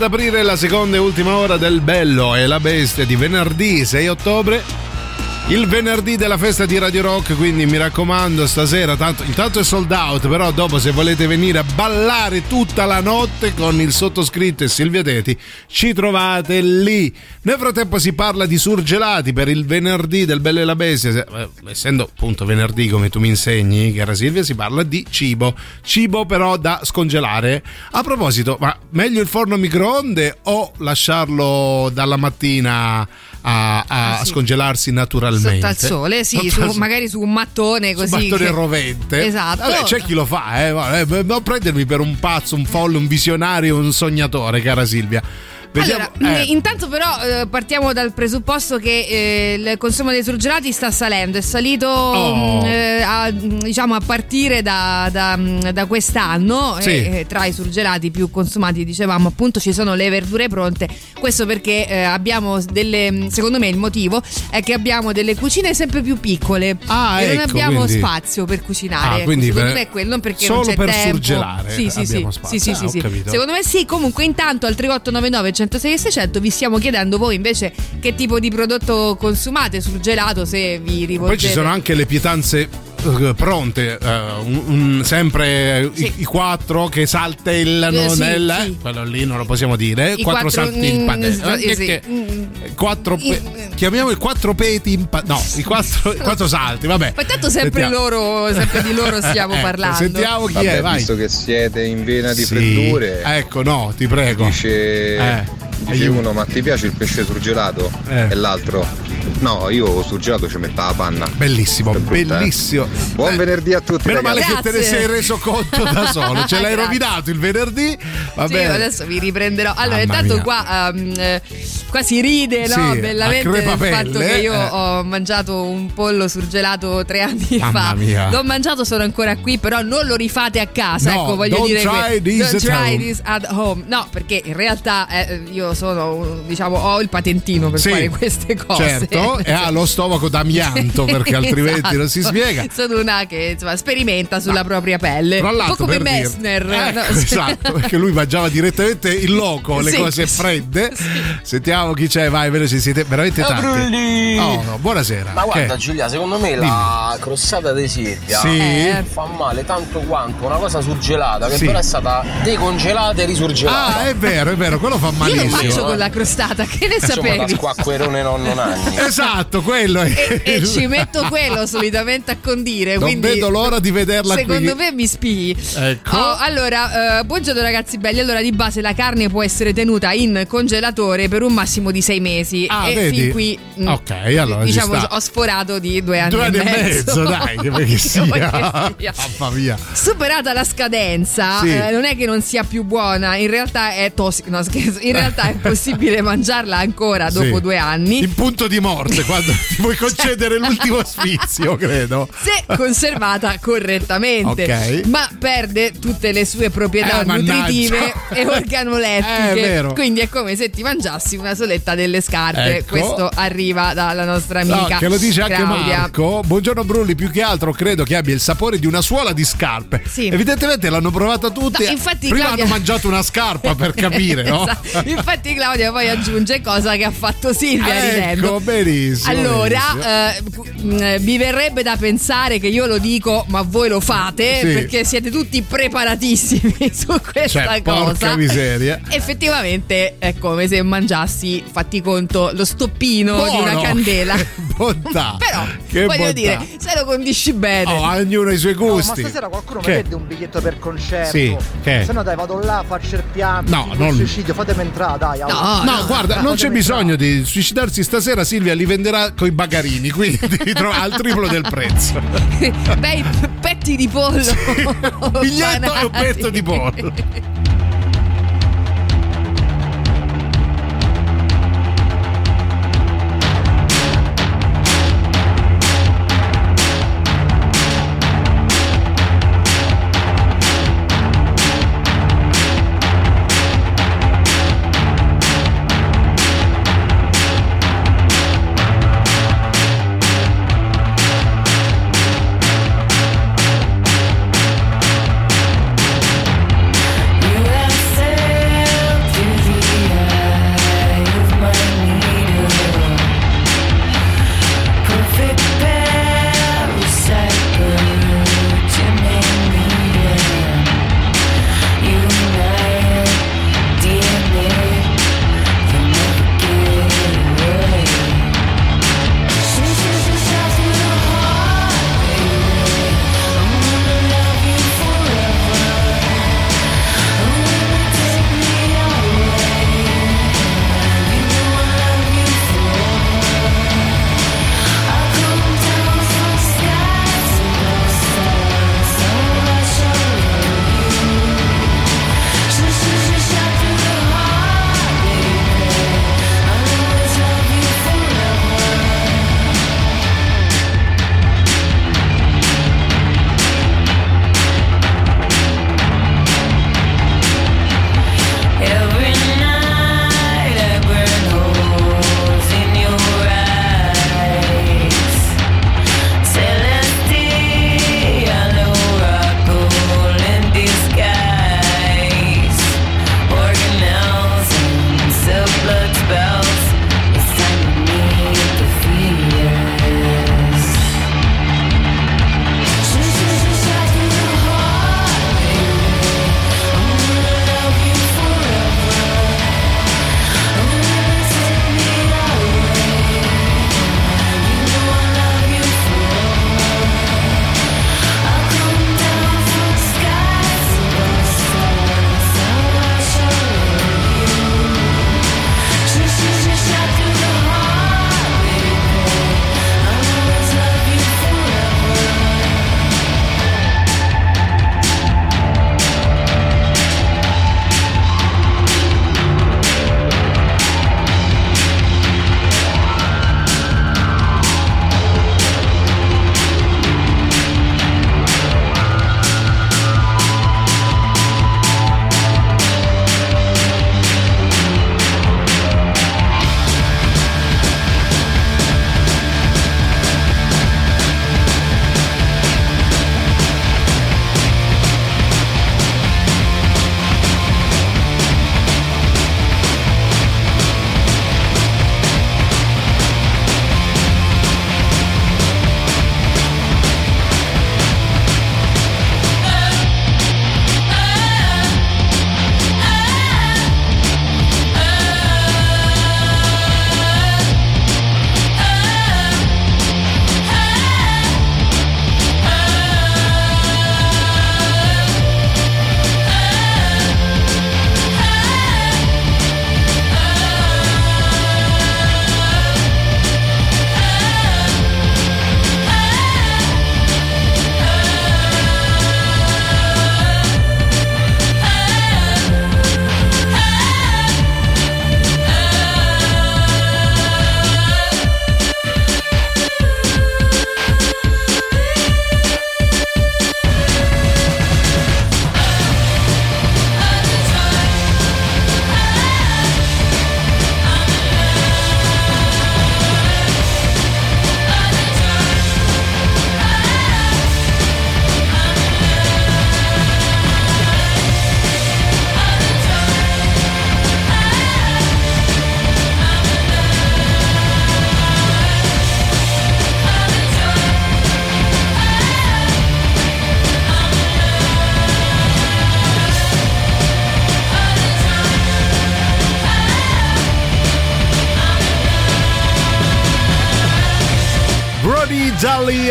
Aprire la seconda e ultima ora del Bello e la Bestia di venerdì 6 ottobre. Il venerdì della festa di Radio Rock, quindi mi raccomando, stasera, tanto, intanto è sold out, però dopo se volete venire a ballare tutta la notte con il sottoscritto e Silvia Teti, ci trovate lì. Nel frattempo si parla di surgelati per il venerdì del Bello e la Bestia, eh, essendo appunto venerdì come tu mi insegni, cara Silvia, si parla di cibo, cibo però da scongelare. A proposito, ma meglio il forno microonde o lasciarlo dalla mattina a, a Ah, sì. scongelarsi naturalmente? Sotto al sole, sì, Sotto su- al magari su un mattone così. un mattone che- rovente. Esatto. Vabbè, c'è chi lo fa, eh. ma- eh, Non prendermi per un pazzo, un folle, un visionario, un sognatore, cara Silvia. Vediamo. Allora, eh, mh, intanto però eh, partiamo dal presupposto che eh, il consumo dei surgelati sta salendo, è salito Oh. mh, eh, a, diciamo a partire da, da, mh, da quest'anno Sì. e, eh, tra i surgelati più consumati dicevamo appunto ci sono le verdure pronte, questo perché eh, abbiamo delle, secondo me il motivo è che abbiamo delle cucine sempre più piccole Ah, e non ecco, abbiamo quindi- spazio per cucinare, Ah, quindi secondo per- me è quello, non perché solo non c'è per tempo. surgelare Sì, sì, sì, spazio. sì, sì, Ah, sì, sì. Secondo me sì, comunque intanto al 3899 106 e 600 vi stiamo chiedendo voi invece che tipo di prodotto consumate sul gelato se vi rivolgete. Poi ci sono anche le pietanze eh, pronte, eh, un- un- sempre i, i quattro che saltellano Eh, sì, nel. sì. Quello lì non lo possiamo dire. I quattro, quattro- salti in padella. sì, Eh, sì. che- Mm. quattro pe- chiamiamo i quattro peti in pa- No, i quattro, i quattro salti, vabbè. Ma tanto sempre Sentiamo. loro, sempre di loro stiamo Ecco, parlando. Sentiamo chi Vabbè, è, vai. visto che siete in vena di Sì. freddure, Ecco, no, ti prego. dice, Eh, dice uno: Ma ti piace il pesce surgelato? Eh. E l'altro: No, io surgelato ci metto la panna. Bellissimo, brutta, eh. bellissimo. Buon venerdì a tutti, Meno male che te ne sei reso conto da solo. Ce l'hai rovinato il venerdì. Va Sì, adesso vi riprenderò. Allora, Mamma intanto mia. qua, um, eh, qua si ride no? Sì, bellamente del crepapelle, fatto che io eh. ho mangiato un pollo surgelato tre anni Mamma fa. mia. L'ho mangiato, sono ancora qui, però non lo rifate a casa. No, ecco, voglio don't dire try que- this don't at try home. this at home. No, perché in realtà eh, io sono, diciamo, ho il patentino per Sì, fare queste cose. Certo, e ha lo stomaco d'amianto perché altrimenti non si Esatto. spiega. Sono una che insomma, sperimenta sulla propria pelle. Un po' come per dire- Messner. Ecco, no? esatto, perché lui mangiava direttamente in loco le Sì. cose fredde. Sentiamo chi c'è, vai, veloci, siete veramente tanti. Oh, no, buonasera. Ma guarda Che? Giulia, secondo me la crostata di Silvia Sì. eh, fa male tanto quanto una cosa surgelata che Sì. però è stata decongelata e risurgelata. Ah, è vero, è vero, quello fa Io lo malissimo. faccio con la crostata, che ne Insomma, da sapevi? squacquerone nonno Nanni. Esatto, quello è. E, e ci metto quello solitamente a condire. Non quindi vedo l'ora di vederla qui. Secondo me mi spii. Ecco. Oh, allora, eh, buongiorno ragazzi belli. Allora, di base la carne può essere tenuta in congelatore per un massimo di sei mesi. Ah, e vedi? fin qui, mm, Ok, allora ci diciamo, ho sforato di due anni, Due anni e mezzo, dai, che sia. Vuoi che sia. Mamma mia. Superata la scadenza, Sì. eh, non è che non sia più buona, in realtà è tossica. No, scherzo, in realtà è possibile mangiarla ancora dopo Sì. due anni. In punto di morte, quando ti vuoi concedere l'ultimo sfizio, credo. se conservata correttamente, Ok. ma perde tutte le sue proprietà Eh, mannaggia. nutritive e organolettiche. Eh, è vero. Quindi è come se ti mangiassi una soletta delle scarpe. Ecco. Questo arriva dalla nostra No, amica. che lo dice anche Claudia. Marco. Buongiorno Brulli, più che altro credo che abbia il sapore di una suola di scarpe. Sì. Evidentemente l'hanno provata tutti. No, infatti Prima Claudia- hanno mangiato una scarpa per capire, no? Esatto. Infatti Claudia poi aggiunge cosa che ha fatto Silvia. Ecco, benissimo. benissimo. Allora, eh, mh, vi verrebbe da pensare che io lo dico, ma voi lo fate Sì. perché siete tutti preparatissimi su questa Cioè, cosa. porca miseria. Effettivamente è come se mangiassi, fatti conto, lo stoppino di una Buono. candela. bontà. Però, che voglio bontà. dire, se lo condisci bene. Oh, ognuno ha i suoi No, ma gusti. stasera qualcuno Che? mi vede un biglietto per concerto. Sì, che? Se no dai, vado là, faccio il piano, No, no, non- suicidio, fatemi entrare, dai. No, guarda, non c'è bisogno di suicidarsi stasera. Silvia li venderà coi bagarini, quindi al triplo del prezzo. Bei p- petti di pollo. Biglietto e un petto di pollo.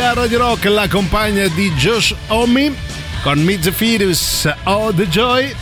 A Radio Rock, la compagna di Josh Omi con Miz Fidus o The Joy,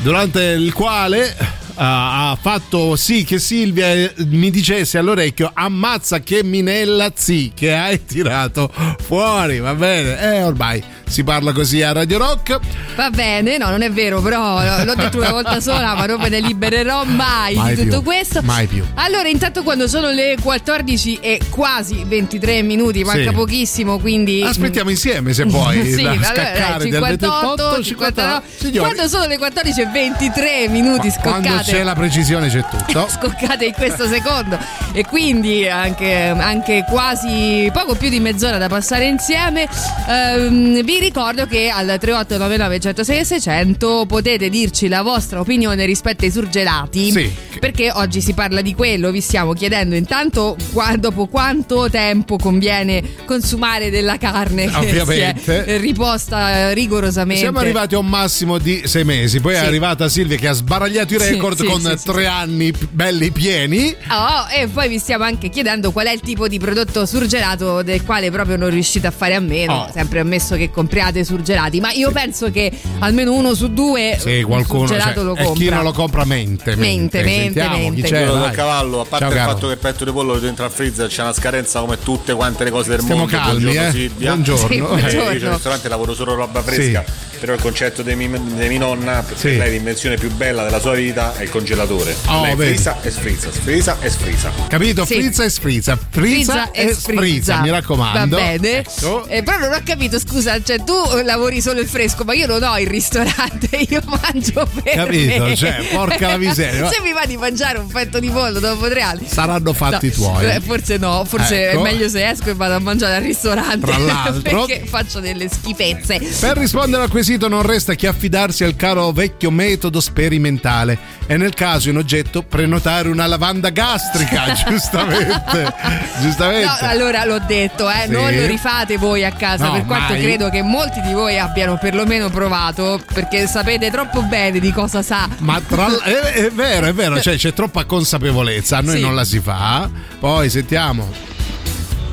durante il quale ah, ha fatto sì che Silvia eh, mi dicesse all'orecchio ammazza che minella zi che hai tirato fuori, va bene? Eh ormai si parla così a Radio Rock. Va bene, no, non è vero, però l'ho detto una volta sola, ma non me ne libererò mai, Mai di tutto più, questo. mai più. Allora, intanto quando sono le 14 e quasi 23 minuti, manca Sì. pochissimo, quindi Aspettiamo insieme se puoi sì, da scaccare dai, del 58, 28 59. Signori, Quando sono le 14 e 23 minuti quando c'è scoccate. la precisione c'è tutto. Scoccate in questo secondo e quindi anche, anche quasi poco più di mezz'ora da passare insieme. Ehm, vi ricordo che al 3899 106 e 600 potete dirci la vostra opinione rispetto ai surgelati. Sì. Perché oggi si parla di quello, vi stiamo chiedendo intanto qua- dopo quanto tempo conviene consumare della carne che Ovviamente. è riposta rigorosamente. Siamo arrivati a un massimo di sei mesi, poi Sì. è arrivata Silvia che ha sbaragliato i record sì, con tre anni belli pieni. Oh, e poi vi stiamo anche chiedendo qual è il tipo di prodotto surgelato del quale proprio non riuscite a fare a meno. Oh. Sempre ammesso che compriate surgelati, ma io penso che almeno uno su due Sì, un qualcuno surgelato cioè, lo compra. chi non lo compra mente. Mente, mente, Sentiamo mente. chi c'è. Quello del vai. cavallo, a parte Ciao, il caro. fatto che il petto di pollo dentro al freezer c'è una scadenza come tutte quante le cose del Stiamo mondo. calmi, Buongiorno, eh. Silvia. Buongiorno. Sì, Eh, buongiorno. io al ristorante lavoro solo roba fresca. Però il concetto di, mi- di mia nonna, per Sì. lei l'invenzione più bella della sua vita è il congelatore. Oh, lei frisa e sfrizza, sfrizza e sfrizza. Capito? Sì. Frizza e sprizza. Frizza Frizza e sprizza, mi raccomando. Va bene. Ecco. Eh, però non ho capito, scusa, cioè tu lavori solo il fresco, ma io non ho il ristorante, io mangio per Capito? me. Cioè, porca la miseria. Se mi va di mangiare un petto di pollo dopo tre anni. Saranno fatti No, tuoi. eh, Forse no, forse Ecco. è meglio se esco e vado a mangiare al ristorante. Tra l'altro. perché faccio delle schifezze. Per rispondere al quesito non resta che affidarsi al caro vecchio metodo sperimentale e nel caso in oggetto prenotare una lavanda gastrica, giustamente. giustamente. No, allora l'ho detto, eh, Sì. non lo rifate voi a casa, No, per quanto mai. credo che molti di voi abbiano perlomeno provato, perché sapete troppo bene di cosa sa. Ma tra l- è, è vero, è vero, cioè c'è troppa consapevolezza, a noi Sì. non la si fa. Poi sentiamo.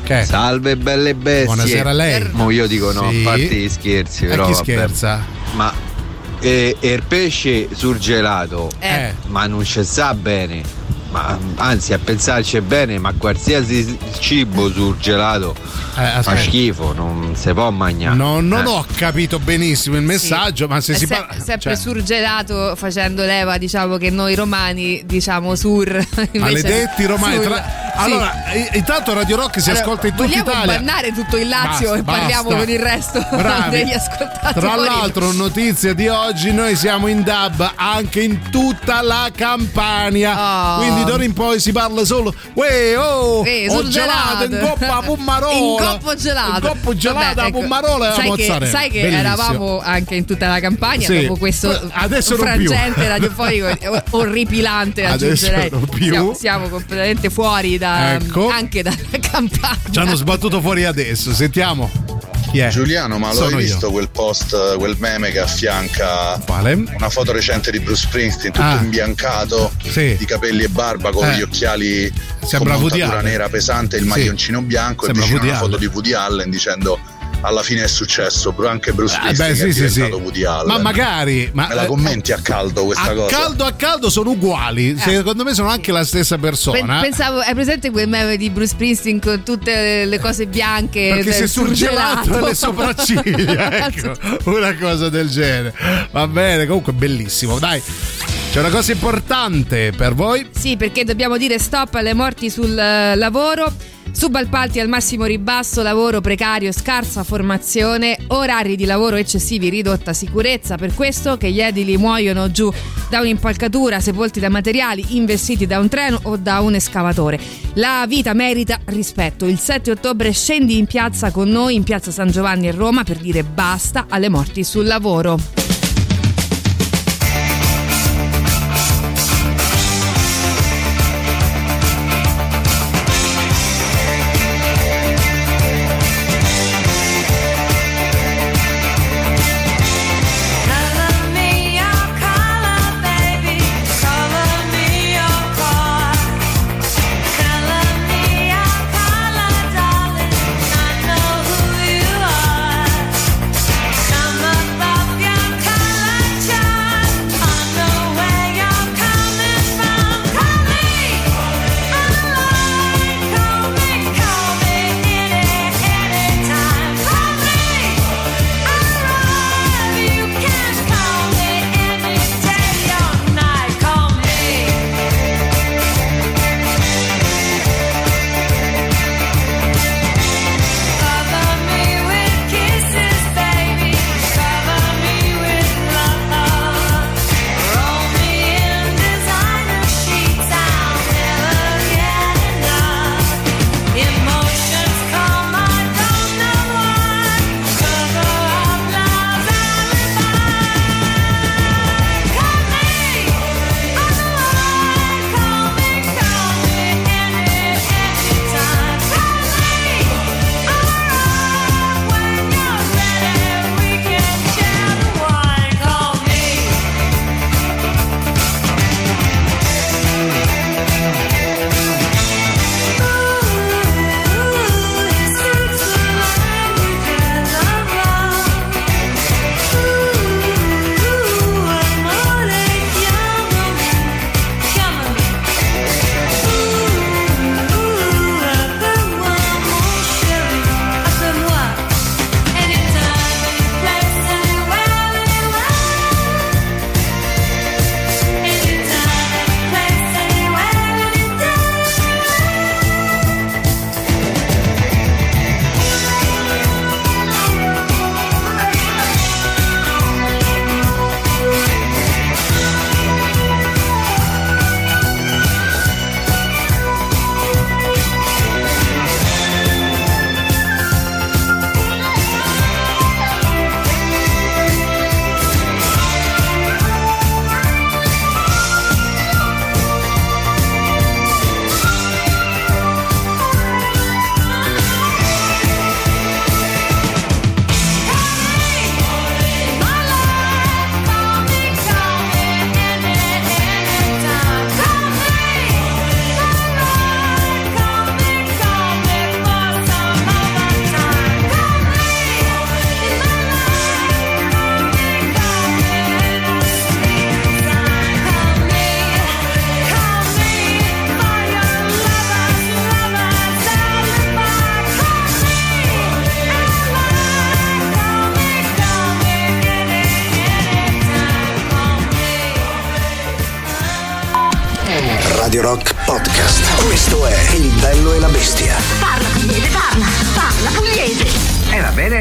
Che? Salve belle bestie. Buonasera a lei. Mo io dico no, Sì. a parte gli scherzi, E però. chi vabbè. scherza? Ma eh, il pesce surgelato, Eh. ma non ci sta bene. Ma anzi, a pensarci bene, ma qualsiasi cibo surgelato Eh, fa schifo, non si può mangiare. No, non Eh. ho capito benissimo il messaggio, ma se È si se- parla. sempre cioè, surgelato facendo leva, diciamo che noi romani diciamo sur. Maledetti romani. sul. tra- Sì. Allora, i- intanto Radio Rock si Allora, ascolta in tutta vogliamo Italia. bannare tutto il Lazio Basta, e parliamo basta. con il resto Bravi. degli ascoltatori. Tra l'altro, notizia di oggi, noi siamo in DAB anche in tutta la Campania. Oh. Quindi d'ora in poi si parla solo Uè, oh, Eh, ho sul gelato in gelato. coppa a Pummarola. In coppo gelato. In coppo gelato Vabbè, a ecco, Pummarola e a sai che, sai che Bellissimo. eravamo anche in tutta la campagna Sì. dopo questo Adesso frangente radiofonico orripilante Adesso aggiungerei. Siamo, siamo completamente fuori da, Ecco. anche dalla campagna. Ci hanno sbattuto fuori adesso. Sentiamo. Chi è? Giuliano, ma lo Sono hai io. visto quel post, quel meme che affianca Quale? una foto recente di Bruce Springsteen, tutto Ah. imbiancato, Sì. di capelli e barba, con Eh. gli occhiali Sembra con montatura nera pesante e il Sì. maglioncino bianco Sembra e vicino Woody una foto di Woody Allen dicendo alla fine è successo, anche Bruce Eh, Springsteen beh, sì, è sì, diventato sì. Woody Allen. Ma magari. Ma, Me la eh, commenti a caldo questa a cosa? caldo a caldo sono uguali. Secondo me sono anche la stessa persona. Pensavo, hai presente quel meme di Bruce Springsteen con tutte le cose bianche? Perché si è surgelato? le sopracciglia, ecco, una cosa del genere. Va bene, comunque bellissimo. Dai, c'è una cosa importante per voi. Sì, perché dobbiamo dire stop alle morti sul eh, lavoro. Subappalti al massimo ribasso, lavoro precario, scarsa formazione, orari di lavoro eccessivi, ridotta sicurezza. Per questo che gli edili muoiono giù da un'impalcatura, sepolti da materiali, investiti da un treno o da un escavatore. La vita merita rispetto. Il 7 ottobre scendi in piazza con noi, in piazza San Giovanni a Roma, per dire basta alle morti sul lavoro.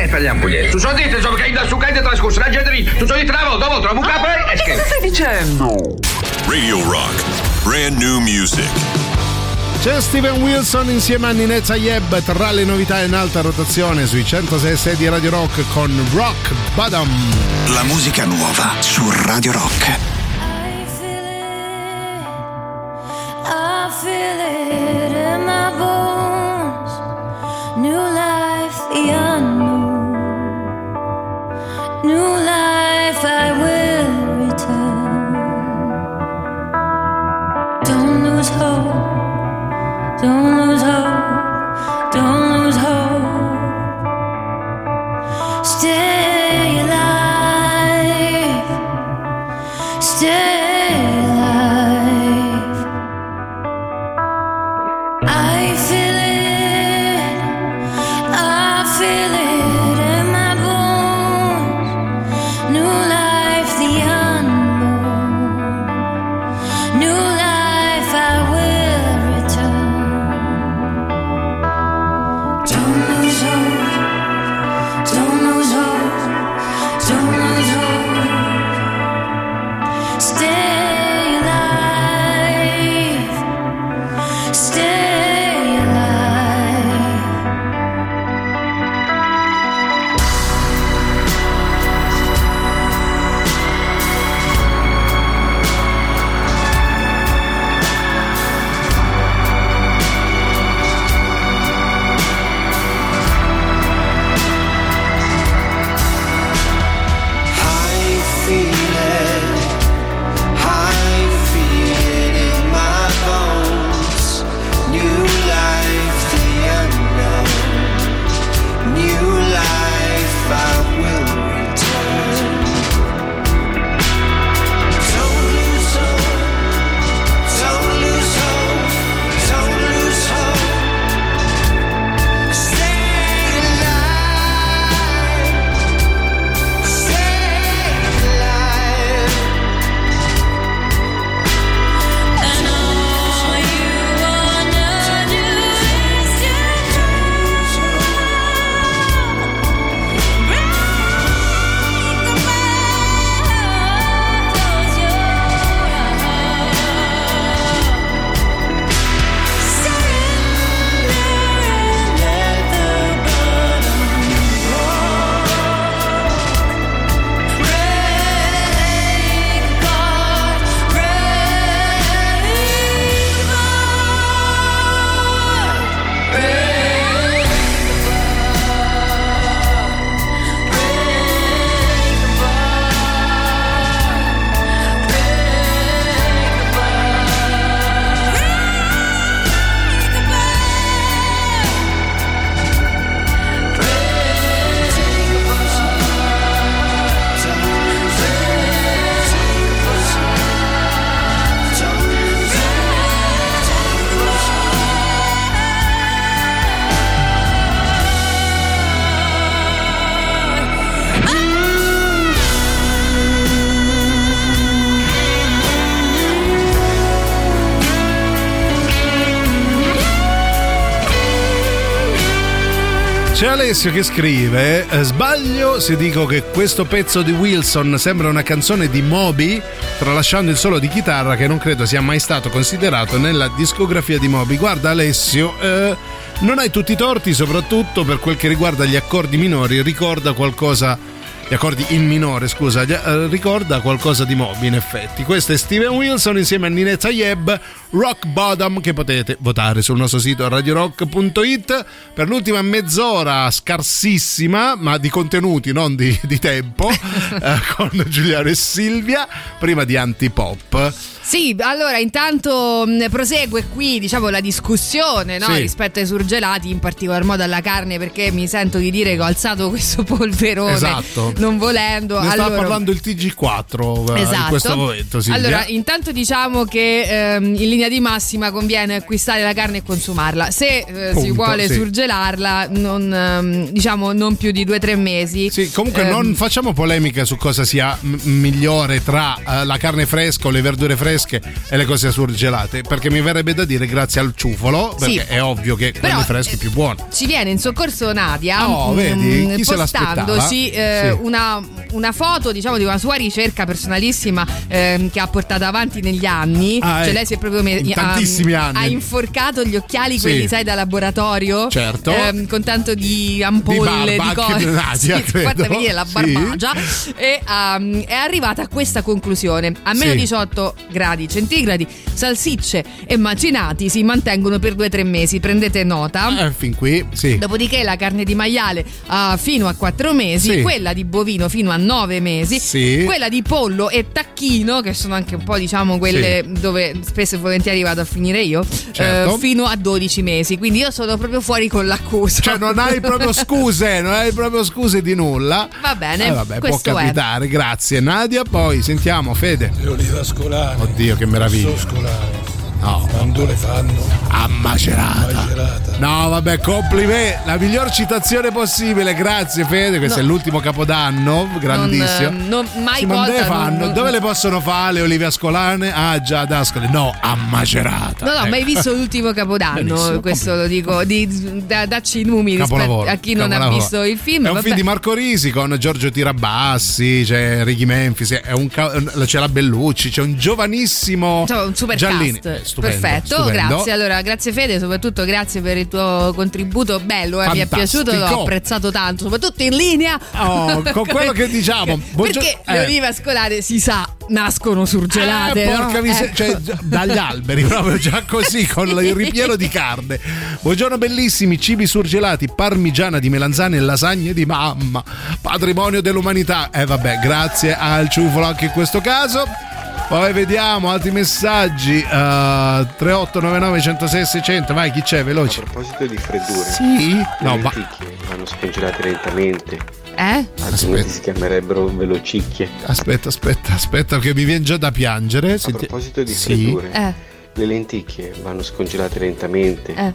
Parliamo pugliese. Tu so dite, insomma, che da su hai trascorso la gente. Tu so dite, bravo, dopo trovo un capo e Che cosa stai dicendo? Radio Rock. Brand new music. C'è Steven Wilson insieme a Ninetta Yeb tra le novità in alta rotazione sui 106 di Radio Rock con Rock Bottom. La musica nuova su Radio Rock. Alessio che scrive: eh, Sbaglio se dico che questo pezzo di Wilson sembra una canzone di Moby, tralasciando il solo di chitarra che non credo sia mai stato considerato nella discografia di Moby. Guarda, Alessio, eh, non hai tutti i torti, soprattutto per quel che riguarda gli accordi minori. Ricorda qualcosa. Gli accordi in minore, scusa, eh, ricorda qualcosa di Moby in effetti. Questo è Steven Wilson insieme a Ninette Tayeb, Rock Bottom, che potete votare sul nostro sito radiorock.it per l'ultima mezz'ora scarsissima, ma di contenuti, non di, di tempo, eh, con Giuliano e Silvia, prima di Antipop. Sì, allora intanto mh, prosegue qui diciamo la discussione no? Sì. rispetto ai surgelati, in particolar modo alla carne, perché mi sento di dire che ho alzato questo polverone Esatto. non volendo. Ne sta Allora- parlando il TG4 eh, in Esatto. questo momento, Silvia. Allora, intanto diciamo che ehm, in linea di massima conviene acquistare la carne e consumarla. Se eh, si Punto, vuole sì. surgelarla, non, ehm, diciamo non più di 2-3 mesi. Sì, comunque Ehm, non facciamo polemica su cosa sia m- migliore tra eh, la carne fresca o le verdure fresche fresche e le cose surgelate. Perché mi verrebbe da dire grazie al ciufolo, perché Sì. è ovvio che Però, quelle fresche più buone. Ci viene in soccorso Nadia Oh, mm, vedi? Chi se l'aspettava? postandoci eh, Sì. una, una foto diciamo di una sua ricerca personalissima ehm, che ha portato avanti negli anni. Ah, cioè eh. lei si è proprio me- In ha- tantissimi anni. ha inforcato gli occhiali, quelli Sì. sai da laboratorio. Certo. ehm, con tanto di ampolle, Di di, barba, anche cose. Nadia, Sì, fatta venire la barbagia. E ehm, è arrivata a questa conclusione. A meno Sì. 18 gradi centigradi, salsicce e macinati si mantengono per 2-3 mesi. Prendete nota. Eh, fin qui, sì. Dopodiché la carne di maiale ah, fino a 4 mesi, Sì. quella di bovino fino a 9 mesi, Sì. quella di pollo e tacchino, che sono anche un po' diciamo quelle dove spesso e volentieri vado a finire io, Certo. eh, fino a 12 mesi. Quindi io sono proprio fuori con l'accusa. Cioè, non hai proprio scuse, non hai proprio scuse di nulla. Va bene, Eh, vabbè, può questo è. capitare, grazie Nadia. Poi sentiamo Fede. Le olive Oddio, che meraviglia. No. Quando le fanno? A macerata. Macerata. No, vabbè, complimenti. La miglior citazione possibile. Grazie, Fede. Questo No. è l'ultimo capodanno. Grandissimo. Non, eh, non- mai volta dove fanno? non- Dove le possono fare le olive ascolane? Ah, già ad Ascoli. No, a Macerata. No, no, Ecco. mai visto l'ultimo capodanno, Benissimo, questo lo dico, di, da, dacci i numeri a chi non ha visto il film. È un vabbè. film di Marco Risi con Giorgio Tirabassi, c'è Righi Memphis, è un ca- c'è la Bellucci, c'è un giovanissimo Insomma, un super Giallini. cast. Stupendo, Perfetto, stupendo. grazie. Allora, grazie Fede, soprattutto grazie per il tuo contributo bello, eh, mi è piaciuto, l'ho apprezzato tanto, soprattutto in linea. Oh, con quello che diciamo. Buongio- Perché eh. le olive ascolare si sa nascono surgelate. Eh, no? porca miseria, Eh. cioè, dagli alberi, proprio già così, con il ripieno di carne. Buongiorno bellissimi, cibi surgelati, parmigiana di melanzane e lasagne di mamma, patrimonio dell'umanità. E vabbè, grazie al ciufolo anche in questo caso. Poi vediamo altri messaggi. Uh, 3899 106 600. Vai, chi c'è? Veloci. A proposito di freddure, Sì? le No, ma. vanno scongelate lentamente, Eh? altrimenti si chiamerebbero velocicchie. Aspetta, aspetta, aspetta, che mi viene già da piangere. A Senti- proposito di Sì? freddure, Eh, le lenticchie vanno scongelate lentamente, eh.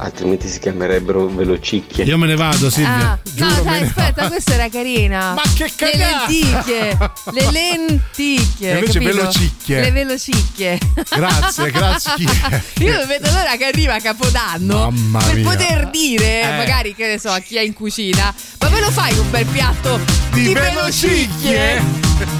Altrimenti si chiamerebbero velocicchie. Io me ne vado, Silvia. Ah, no, dai, aspetta, questa era carina. Ma che Le cagata! lenticchie, le lenticchie. E invece capito? velocicchie. Le velocicchie. Grazie, grazie. Io vedo l'ora che arriva Capodanno Mamma per mia. poter dire, Eh. magari che ne so, a chi è in cucina, ma me lo fai un bel piatto Di di, velocicchie? velocicchie?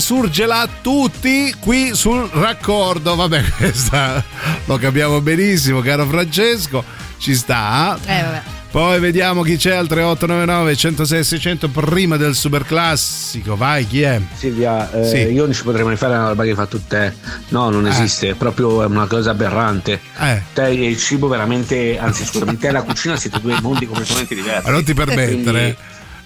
Surgela tutti qui sul raccordo. Vabbè, questa lo capiamo benissimo, caro Francesco. Ci sta. Eh, vabbè. Poi vediamo chi c'è al 3899 106 600 prima del super classico. Vai, chi è? Silvia, eh, Sì. io non ci potrei mai fare una roba che hai fatto te. No, non Eh. esiste, è proprio una cosa aberrante. Eh. Te e il cibo veramente, anzi scusami, te e la cucina siete due mondi completamente diversi. Ma non ti permettere. Quindi,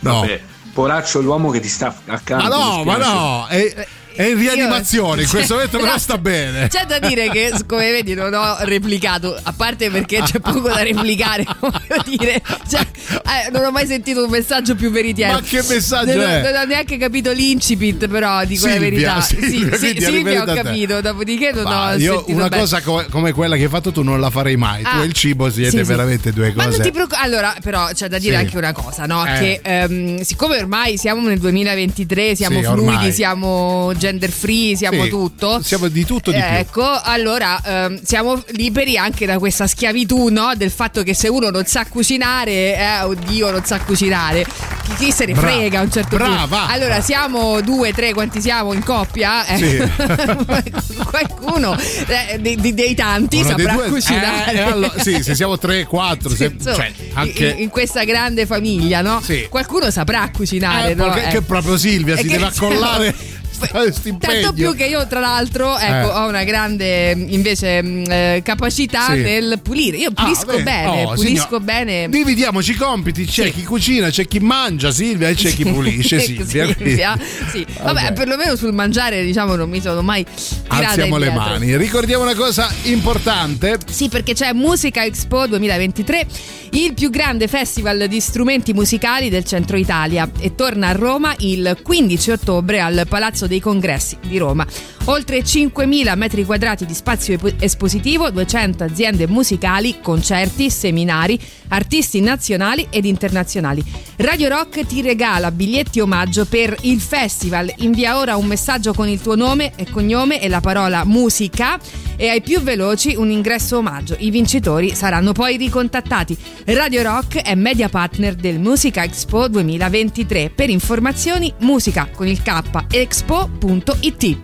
No. vabbè, poraccio l'uomo che ti sta accanto. Ma no, ma no, è, è in rianimazione. In questo momento però sta bene. C'è da dire che, come vedi, non ho replicato, a parte perché c'è poco da replicare, voglio dire. Cioè, eh, non ho mai sentito un messaggio più veritiero. Ma che messaggio non, è? Non ho neanche capito l'incipit, però, di quella Silvia, verità. Silvia, sì, sì, Silvia ho capito, dopodiché non Ma ho io una bene. cosa co- come quella che hai fatto tu non la farei mai. tu Ah, e il cibo siete sì, sì. veramente due Ma cose. non ti preoccupare. Allora, però c'è da dire Sì. anche una cosa, no? Eh. Che ehm, siccome ormai siamo nel 2023, siamo Sì, fluidi, ormai. siamo gender free, siamo Sì, tutto. Siamo di tutto di più. Ecco, allora ehm, siamo liberi anche da questa schiavitù, no? Del fatto che se uno non sa cucinare, eh, oddio, non sa cucinare. Chi, chi se ne Brava, frega a un certo brava. punto? Allora, siamo due, tre, quanti siamo in coppia? Eh, Qualcuno eh, dei, dei- dei tanti Uno dei saprà due- cucinare. eh, eh, allora- sì, se siamo 3, 4, Sì, insomma, cioè, anche in, in questa grande famiglia, no? Sì. Qualcuno saprà cucinare, Eh, no? Eh. che proprio Silvia si che- deve accollare. Tanto più che io, tra l'altro, ecco, Eh. ho una grande invece eh, capacità Sì. nel pulire. Io Ah, pulisco beh, bene, oh, pulisco signor- bene. Dividiamoci i compiti, c'è chi cucina, c'è chi mangia Silvia e c'è chi pulisce Silvia. Silvia, sì. Vabbè, Vabbè. perlomeno sul mangiare, diciamo, non mi sono mai tirata Alziamo le indietro. mani. Ricordiamo una cosa importante. Sì, perché c'è Musica Expo 2023, il più grande festival di strumenti musicali del centro Italia e torna a Roma il 15 ottobre al Palazzo dei Congressi di Roma. Oltre 5.000 metri quadrati di spazio espositivo, 200 aziende musicali, concerti, seminari, artisti nazionali ed internazionali. Radio Rock ti regala biglietti omaggio per il festival. Invia ora un messaggio con il tuo nome e cognome e la parola musica e ai più veloci un ingresso omaggio. I vincitori saranno poi ricontattati. Radio Rock è media partner del Musica Expo 2023. Per informazioni musica con il K expo.it.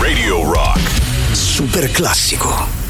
Radio Rock. Super classico.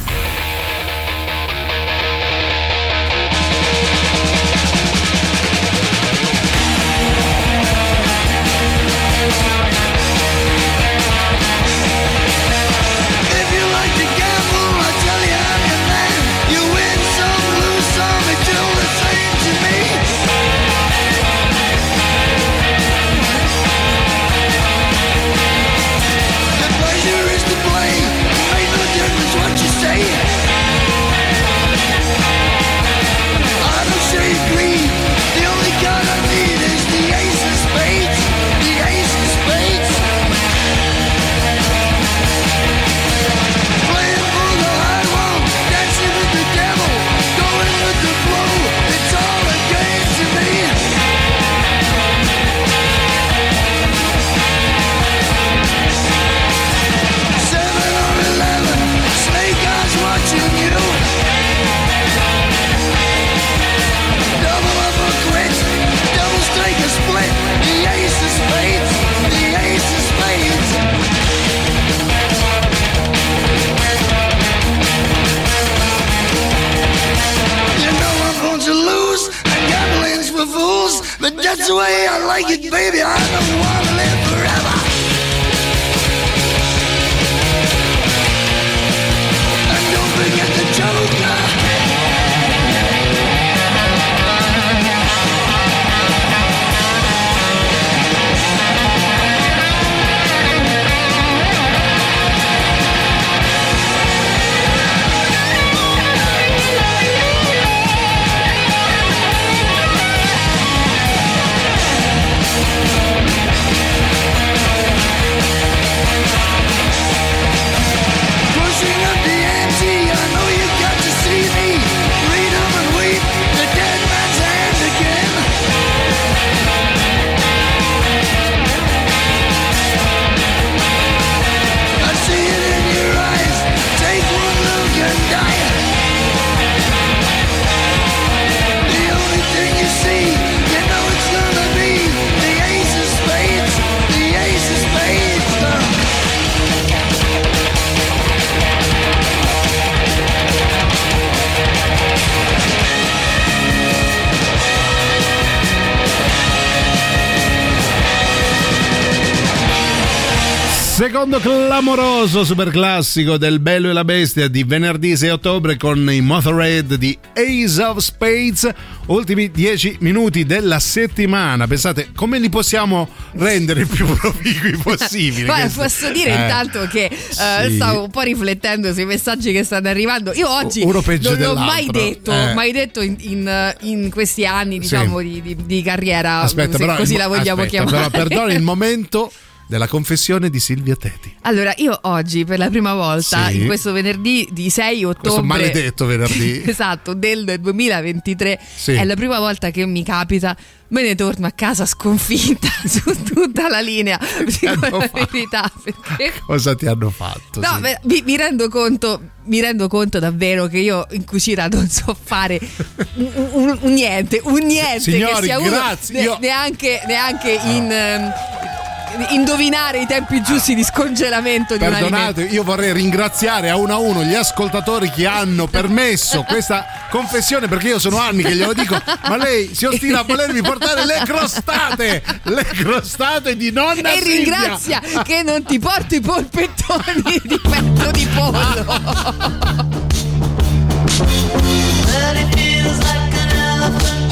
Clamoroso super classico del Bello e la Bestia di venerdì 6 ottobre con i Motorhead di Ace of Spades. Ultimi 10 minuti della settimana. Pensate come li possiamo rendere il più proficui. Guarda, questi? posso dire Eh, intanto che eh, sì. stavo un po' riflettendo sui messaggi che stanno arrivando. Io oggi Uno non l'ho mai detto, Eh. mai detto in, in- in questi anni, diciamo, di, di- di carriera, Aspetta, se così la vogliamo aspetta, chiamare. Però perdona il momento della confessione di Silvia Teti. Allora, io oggi per la prima volta, Sì. in questo venerdì di 6 ottobre, Questo maledetto venerdì. esatto, del 2023, Sì. è la prima volta che mi capita. Me ne torno a casa sconfitta su tutta la linea. Dico la verità, perché Cosa ti hanno fatto? No, Sì. beh, mi, mi rendo conto, mi rendo conto davvero che io in cucina non so fare un, un- un niente, un niente Signori, che sia uno, grazie, ne- io- neanche, neanche in ehm, indovinare i tempi giusti di scongelamento di un alimento. Perdonate, io vorrei ringraziare a uno a uno gli ascoltatori che hanno permesso questa confessione perché io sono anni che glielo dico, ma lei si ostina a volermi portare le crostate, le crostate di nonna E Silvia. ringrazia che non ti porto i polpettoni di petto di pollo. But it feels like an elephant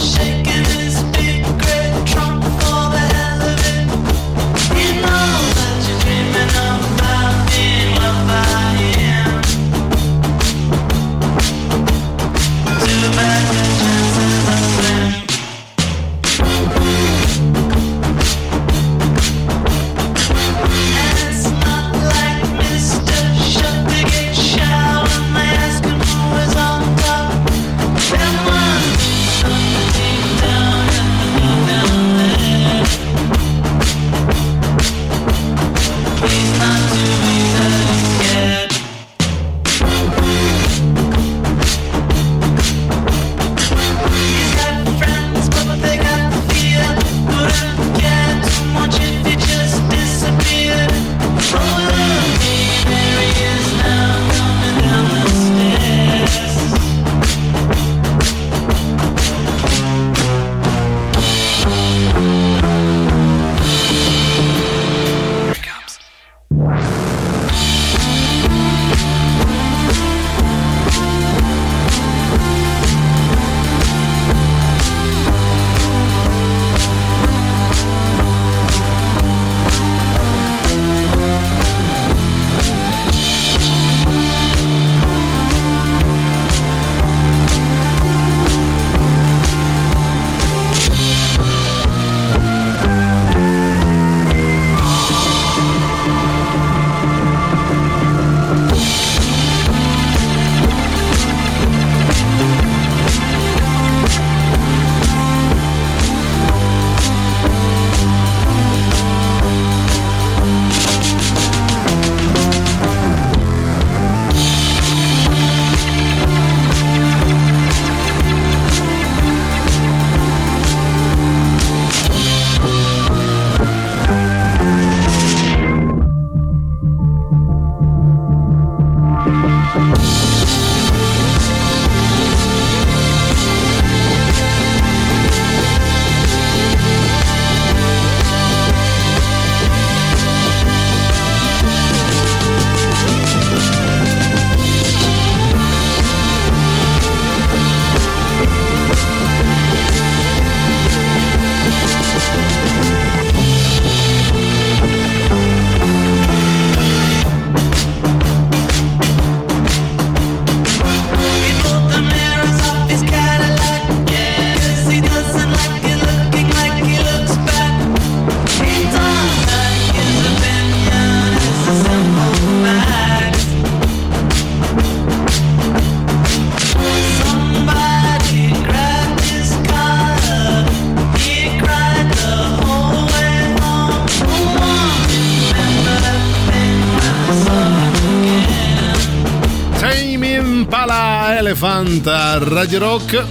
a Radio Rock.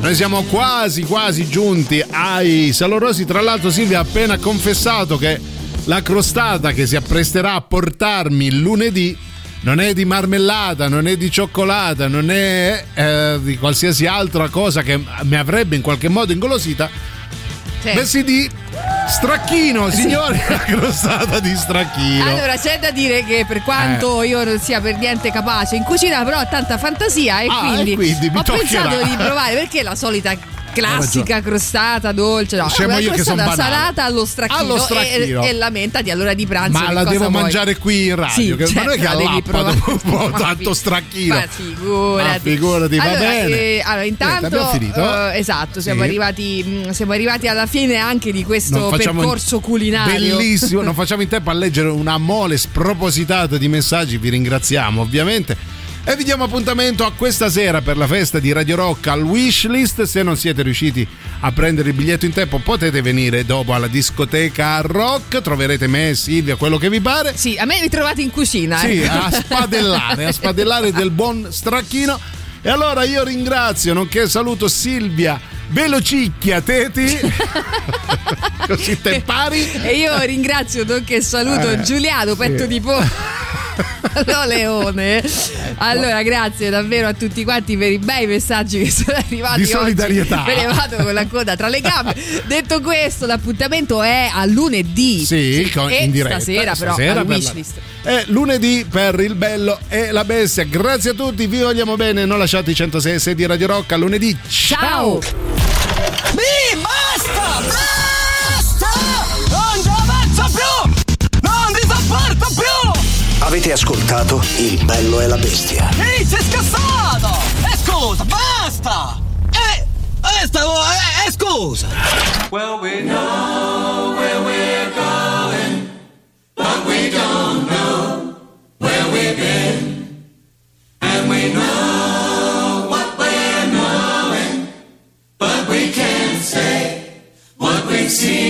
Noi siamo quasi quasi giunti ai salorosi. Tra l'altro Silvia ha appena confessato che la crostata che si appresterà a portarmi lunedì non è di marmellata, non è di cioccolata, non è eh, di qualsiasi altra cosa che mi avrebbe in qualche modo ingolosita, Sì. bensì di Stracchino, signore, la crostata di stracchino. Allora, c'è da dire che per quanto Eh. io non sia per niente capace in cucina, però ho tanta fantasia e Ah, quindi, e quindi ho pensato di provare perché la solita classica crostata dolce, no, Scemo una io che son crostata banale. salata allo stracchino, Allo stracchino. E, e lamentati allora di pranzo. Ma che la devo vuoi? mangiare qui in radio, Sì, che- ma non è che certo, devi all'appa dopo un po' tanto stracchino. Ma figurati. Ma figurati, va allora, bene. eh, allora, intanto, abbiamo finito? eh, esatto, siamo, Sì. arrivati, mh, siamo arrivati alla fine anche di questo percorso culinario. Bellissimo, non facciamo in tempo a leggere una mole spropositata di messaggi, vi ringraziamo ovviamente. E vi diamo appuntamento a questa sera per la festa di Radio Rock al Wishlist. Se non siete riusciti a prendere il biglietto in tempo, potete venire dopo alla discoteca Rock. Troverete me, Silvia, quello che vi pare. Sì, a me vi trovate in cucina. Sì, eh. a spadellare, a spadellare del buon stracchino. E allora io ringrazio, nonché saluto Silvia Velocicchia Teti. Così te pari. E io ringrazio nonché saluto Eh, Giuliano, petto sì. di pollo. No, Leone. Allora, grazie davvero a tutti quanti per i bei messaggi che sono arrivati. Di solidarietà. Oggi. Me ne vado con la coda tra le gambe. Detto questo, l'appuntamento è a lunedì. Sì, con- e in diretta. stasera, però, Stasera. È lunedì per il bello e la bestia. Grazie a tutti, vi vogliamo bene. Non lasciate i 106 e 6 di Radio Rock. A lunedì. Ciao. Mi Avete ascoltato Il bello e la bestia. Ehi, sei scassato! E scusa, basta! E... E stavo... E, e scusa! Well, we know where we're going, but we don't know where we've been. And we know what we're knowing, but we can't say what we've seen.